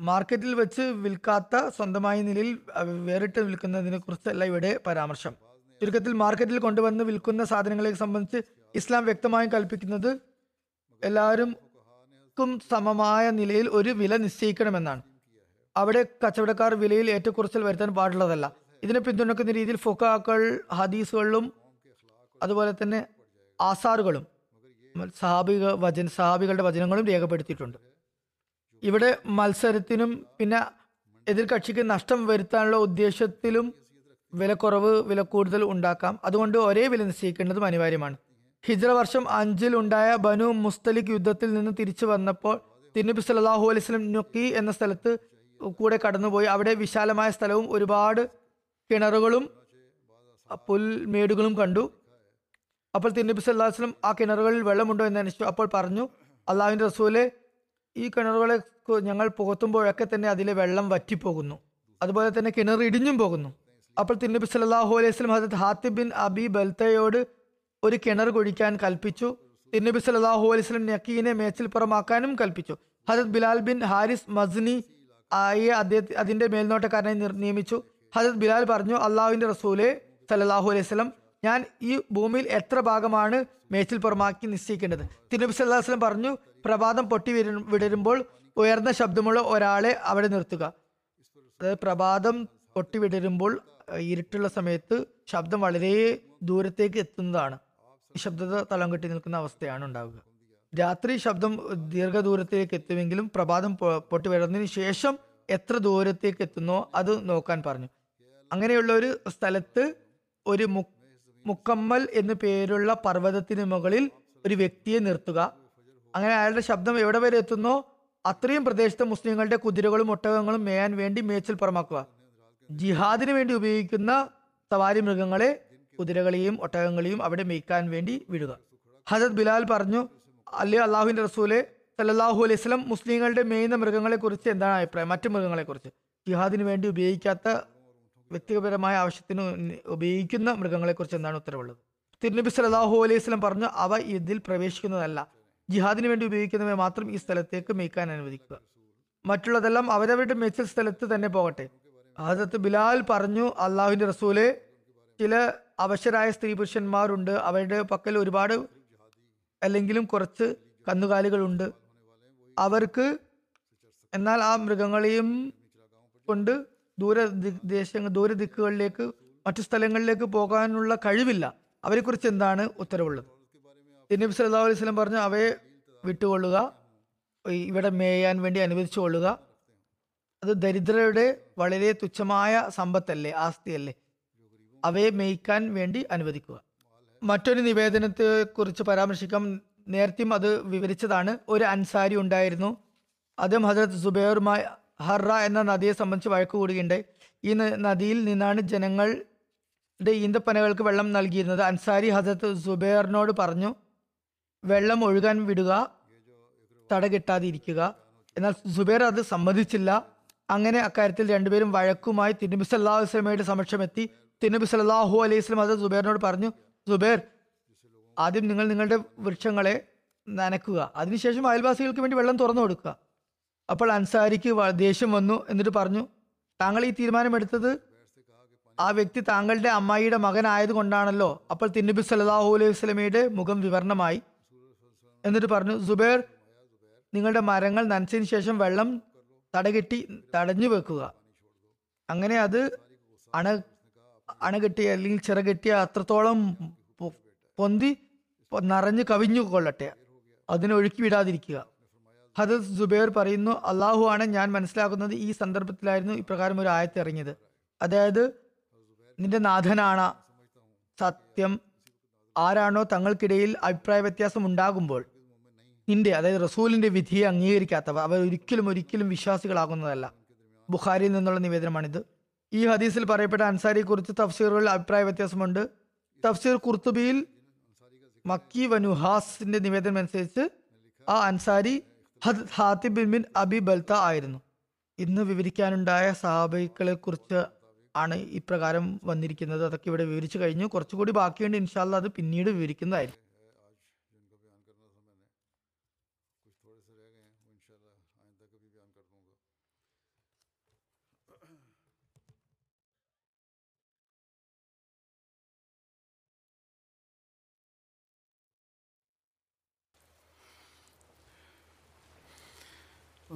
മാർക്കറ്റിൽ വെച്ച് വിൽക്കാത്ത സ്വന്തമായ നിലയിൽ വേറിട്ട് വിൽക്കുന്നതിനെ കുറിച്ചല്ല ഇവിടെ പരാമർശം. ചുരുക്കത്തിൽ മാർക്കറ്റിൽ കൊണ്ടുവന്ന് വിൽക്കുന്ന സാധനങ്ങളെ സംബന്ധിച്ച് ഇസ്ലാം വ്യക്തമായും കൽപ്പിക്കുന്നത് എല്ലാവരും സമമായ നിലയിൽ ഒരു വില നിശ്ചയിക്കണമെന്നാണ്. അവിടെ കച്ചവടക്കാർ വിലയിൽ ഏറ്റക്കുറച്ചിൽ വരുത്താൻ പാടുള്ളതല്ല. ഇതിനെ പിന്തുണക്കുന്ന രീതിയിൽ ഫുക്കാക്കൾ ഹദീസുകളിലും അതുപോലെ തന്നെ ആസാറുകളും സഹാബിക വചന സഹാബികളുടെ വചനങ്ങളും രേഖപ്പെടുത്തിയിട്ടുണ്ട്. ഇവിടെ മത്സരത്തിനും പിന്നെ എതിർ കക്ഷിക്ക് നഷ്ടം വരുത്താനുള്ള ഉദ്ദേശത്തിലും വിലക്കുറവ് വില കൂടുതൽ ഉണ്ടാക്കാം. അതുകൊണ്ട് ഒരേ വില നിശ്ചയിക്കേണ്ടതും അനിവാര്യമാണ്. ഹിജ്ര വർഷം അഞ്ചിൽ ഉണ്ടായ ബനു മുസ്തലിഖ് യുദ്ധത്തിൽ നിന്ന് തിരിച്ചു വന്നപ്പോൾ തിരുനബി സല്ലാഹു അലൈഹി വസല്ലം നുക്കി എന്ന സ്ഥലത്ത് കൂടെ കടന്നുപോയി. അവിടെ വിശാലമായ സ്ഥലവും ഒരുപാട് കിണറുകളും പുൽമേടുകളും കണ്ടു. അപ്പോൾ തിരുനബി സല്ലാഹു വസല്ലം ആ കിണറുകളിൽ വെള്ളമുണ്ടോ എന്ന് അന്വേഷിച്ചു. അപ്പോൾ പറഞ്ഞു അള്ളാഹുവിന്റെ റസൂലെ ഈ കിണറുകളെ ഞങ്ങൾ പുകത്തുമ്പോഴൊക്കെ തന്നെ അതിലെ വെള്ളം വറ്റിപ്പോകുന്നു. അതുപോലെ തന്നെ കിണർ ഇടിഞ്ഞും പോകുന്നു. അപ്പോൾ തിരുനബി സല്ലല്ലാഹു അലൈഹി വസല്ലം ഹസരത്ത് ഹാത്തിബ് ബിൻ അബി ബൽത്തയോട് ഒരു കിണർ കുഴിക്കാൻ കൽപ്പിച്ചു. തിരുനബി സല്ലല്ലാഹു അലൈഹി വസല്ലം നക്കീനെ മേച്ചിൽ പുറമാക്കാനും കൽപ്പിച്ചു. ഹസരത് ബിലാൽ ബിൻ ഹാരിസ് മസ്നി ആയെ അദ്ദേഹത്തെ അതിന്റെ മേൽനോട്ടക്കാരനായി നിയമിച്ചു. ഹസരത് ബിലാൽ പറഞ്ഞു അള്ളാഹുവിന്റെ റസൂലെ സല്ലല്ലാഹു അലൈഹി വസല്ലം ഞാൻ ഈ ഭൂമിയിൽ എത്ര ഭാഗമാണ് മേച്ചിൽ പുറമാക്കി നിശ്ചയിക്കേണ്ടത്? തിരുനബി സല്ലല്ലാഹു അലൈഹി വസല്ലം പറഞ്ഞു പ്രഭാതം പൊട്ടി വിടരു- വിടരുമ്പോൾ ഉയർന്ന ശബ്ദമുള്ള ഒരാളെ അവിടെ നിർത്തുക. അതായത് പ്രഭാതം പൊട്ടി വിടരുമ്പോൾ ഇരുട്ടുള്ള സമയത്ത് ശബ്ദം വളരെ ദൂരത്തേക്ക് എത്തുന്നതാണ്. ഈ ശബ്ദത തളം കെട്ടി നിൽക്കുന്ന അവസ്ഥയാണ് ഉണ്ടാവുക. രാത്രി ശബ്ദം ദീർഘദൂരത്തേക്ക് എത്തുമെങ്കിലും പ്രഭാതം പൊട്ടി വരുന്നതിന് ശേഷം എത്ര ദൂരത്തേക്ക് എത്തുന്നോ അത് നോക്കാൻ പറഞ്ഞു. അങ്ങനെയുള്ള ഒരു സ്ഥലത്ത് ഒരു മുക്കമ്മൽ എന്നു പേരുള്ള പർവതത്തിന് മുകളിൽ ഒരു വ്യക്തിയെ നിർത്തുക. അങ്ങനെ അയാളുടെ ശബ്ദം എവിടെ വരെ എത്തുന്നോ അത്രയും പ്രദേശത്തെ മുസ്ലിങ്ങളുടെ കുതിരകളും ഒട്ടകങ്ങളും മേയാൻ വേണ്ടി മേച്ചിൽ പുറമാക്കുക. ജിഹാദിന് വേണ്ടി ഉപയോഗിക്കുന്ന സവാരി മൃഗങ്ങളെ കുതിരകളെയും ഒട്ടകങ്ങളെയും അവിടെ മേയ്ക്കാൻ വേണ്ടി വിടുക. ഹജത് ബിലാൽ പറഞ്ഞു അല്ലേ അള്ളാഹുവിന്റെ റസൂലെ സല്ലാഹു അലൈഹി സ്വലം മുസ്ലിങ്ങളുടെ മേയുന്ന മൃഗങ്ങളെ കുറിച്ച് എന്താണ് അഭിപ്രായം? മറ്റു മൃഗങ്ങളെ കുറിച്ച് ജിഹാദിന് വേണ്ടി ഉപയോഗിക്കാത്ത വ്യക്തിപരമായ ആവശ്യത്തിന് ഉപയോഗിക്കുന്ന മൃഗങ്ങളെ കുറിച്ച് എന്താണ് ഉത്തരവുള്ളത്? തിരുനബി സല്ലല്ലാഹു അലൈഹി സ്വലം പറഞ്ഞു അവ ഇതിൽ പ്രവേശിക്കുന്നതല്ല. ജിഹാദിന് വേണ്ടി ഉപയോഗിക്കുന്നവയെ മാത്രം ഈ സ്ഥലത്തേക്ക് മേയ്ക്കാൻ അനുവദിക്കുക. മറ്റുള്ളതെല്ലാം അവരവരുടെ മെച്ച സ്ഥലത്ത് തന്നെ പോകട്ടെ. ഹജരത്ത് ബിലാൽ പറഞ്ഞു അള്ളാഹുവിന്റെ റസൂലെ ചില അവശരായ സ്ത്രീ പുരുഷന്മാരുണ്ട്. അവരുടെ പക്കൽ ഒരുപാട് അല്ലെങ്കിലും കുറച്ച് കന്നുകാലികളുണ്ട് അവർക്ക് എന്നാൽ ആ മൃഗങ്ങളെയും കൊണ്ട് ദൂര ദേശങ്ങൾ ദൂര ദിക്കുകളിലേക്ക് മറ്റു സ്ഥലങ്ങളിലേക്ക് പോകാനുള്ള കഴിവില്ല. അവരെക്കുറിച്ച് എന്താണ് ഉത്തരവുള്ളത്? തിരുനബി സല്ലാ അലൈഹി സ്വലം പറഞ്ഞു അവയെ വിട്ടുകൊള്ളുക ഇവിടെ മേയാൻ വേണ്ടി അനുവദിച്ചു കൊള്ളുക. അത് ദരിദ്രരുടെ വളരെ തുച്ഛമായ സമ്പത്തല്ലേ ആസ്തിയല്ലേ? അവയെ മേയ്ക്കാൻ വേണ്ടി അനുവദിക്കുക. മറ്റൊരു നിവേദനത്തെ കുറിച്ച് പരാമർശിക്കാം. നേരത്തെയും അത് വിവരിച്ചതാണ്. ഒരു അൻസാരി ഉണ്ടായിരുന്നു. അദ്ദേഹം ഹജരത് സുബൈറുമായി ഹർറ എന്ന നദിയെ സംബന്ധിച്ച് വഴക്ക് കൂടുകയുണ്ടായി. ഈ നദിയിൽ നിന്നാണ് ജനങ്ങളുടെ ഈന്തപ്പനകൾക്ക് വെള്ളം നൽകിയിരുന്നത്. അൻസാരി ഹജരത് സുബൈറിനോട് പറഞ്ഞു വെള്ളം ഒഴുകാൻ വിടുക തടകിട്ടാതിരിക്കുക എന്നാൽ സുബേർ അത് സമ്മതിച്ചില്ല. അങ്ങനെ അക്കാര്യത്തിൽ രണ്ടുപേരും വഴക്കുമായി തിരുനബി സല്ലാഹു വസ്ലമയുടെ സമക്ഷം സമക്ഷമെത്തി. തിരുനബി സല്ലാഹു അലൈഹി വസല്ലം അത് സുബേറിനോട് പറഞ്ഞു സുബേർ ആദ്യം നിങ്ങൾ നിങ്ങളുടെ വൃക്ഷങ്ങളെ നനക്കുക. അതിനുശേഷം അയൽവാസികൾക്ക് വേണ്ടി വെള്ളം തുറന്നു കൊടുക്കുക. അപ്പോൾ അൻസാരിക്ക് ദേഷ്യം വന്നു എന്നിട്ട് പറഞ്ഞു താങ്കൾ ഈ തീരുമാനമെടുത്തത് ആ വ്യക്തി താങ്കളുടെ അമ്മായിയുടെ മകനായത് കൊണ്ടാണല്ലോ അപ്പോൾ തിരുനബി സല്ലാഹു അലൈഹി വസല്ലമയുടെ മുഖം വിവരണമായി. എന്നിട്ട് പറഞ്ഞു സുബേർ നിങ്ങളുടെ മരങ്ങൾ നനച്ചതിന് ശേഷം വെള്ളം തടകെട്ടി തടഞ്ഞു വെക്കുക. അങ്ങനെ അത് അണ അണകെട്ടി അല്ലെങ്കിൽ ചിറകെട്ടിയ അത്രത്തോളം പൊന്തി നിറഞ്ഞു കവിഞ്ഞു കൊള്ളട്ടെ. അതിനെ ഒഴുക്കി വിടാതിരിക്കുക. ഹദത് സുബൈർ പറയുന്നു അള്ളാഹു ആണ് ഞാൻ മനസ്സിലാക്കുന്നത് ഈ സന്ദർഭത്തിലായിരുന്നു ഇപ്രകാരം ഒരു ആയത്ത് ഇറങ്ങിയത്. അതായത് നിന്റെ നാഥനാണ് സത്യം. ആരാണോ തങ്ങൾക്കിടയിൽ അഭിപ്രായ വ്യത്യാസം ഉണ്ടാകുമ്പോൾ നിന്റെ അതായത് റസൂലിന്റെ വിധിയെ അംഗീകരിക്കാത്തവർ അവർ ഒരിക്കലും ഒരിക്കലും വിശ്വാസികളാകുന്നതല്ല. ബുഖാരിയിൽ നിന്നുള്ള നിവേദനമാണിത്. ഈ ഹദീസിൽ പറയപ്പെട്ട അൻസാരിയെ കുറിച്ച് തഫ്സീറുകളിൽ അഭിപ്രായ വ്യത്യാസമുണ്ട്. തഫ്സീർ കുർത്തുബിയിൽ മക്കി വനുഹാസിന്റെ നിവേദനം അനുസരിച്ച് ആ അൻസാരി ഹദ് ഹാത്തിബ് ബിൻ അബി ബൽത്ത ആയിരുന്നു. ഇന്ന് വിവരിക്കാനുണ്ടായ സഹാബികളെ കുറിച്ച് ആണ് ഇപ്രകാരം വന്നിരിക്കുന്നത്. അതൊക്കെ ഇവിടെ വിവരിച്ചു കഴിഞ്ഞു. കുറച്ചുകൂടി ബാക്കിയുണ്ട്. ഇൻഷാല്ല അത് പിന്നീട് വിവരിക്കുന്നതായിരിക്കും.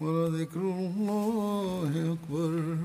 ولذكر الله أكبر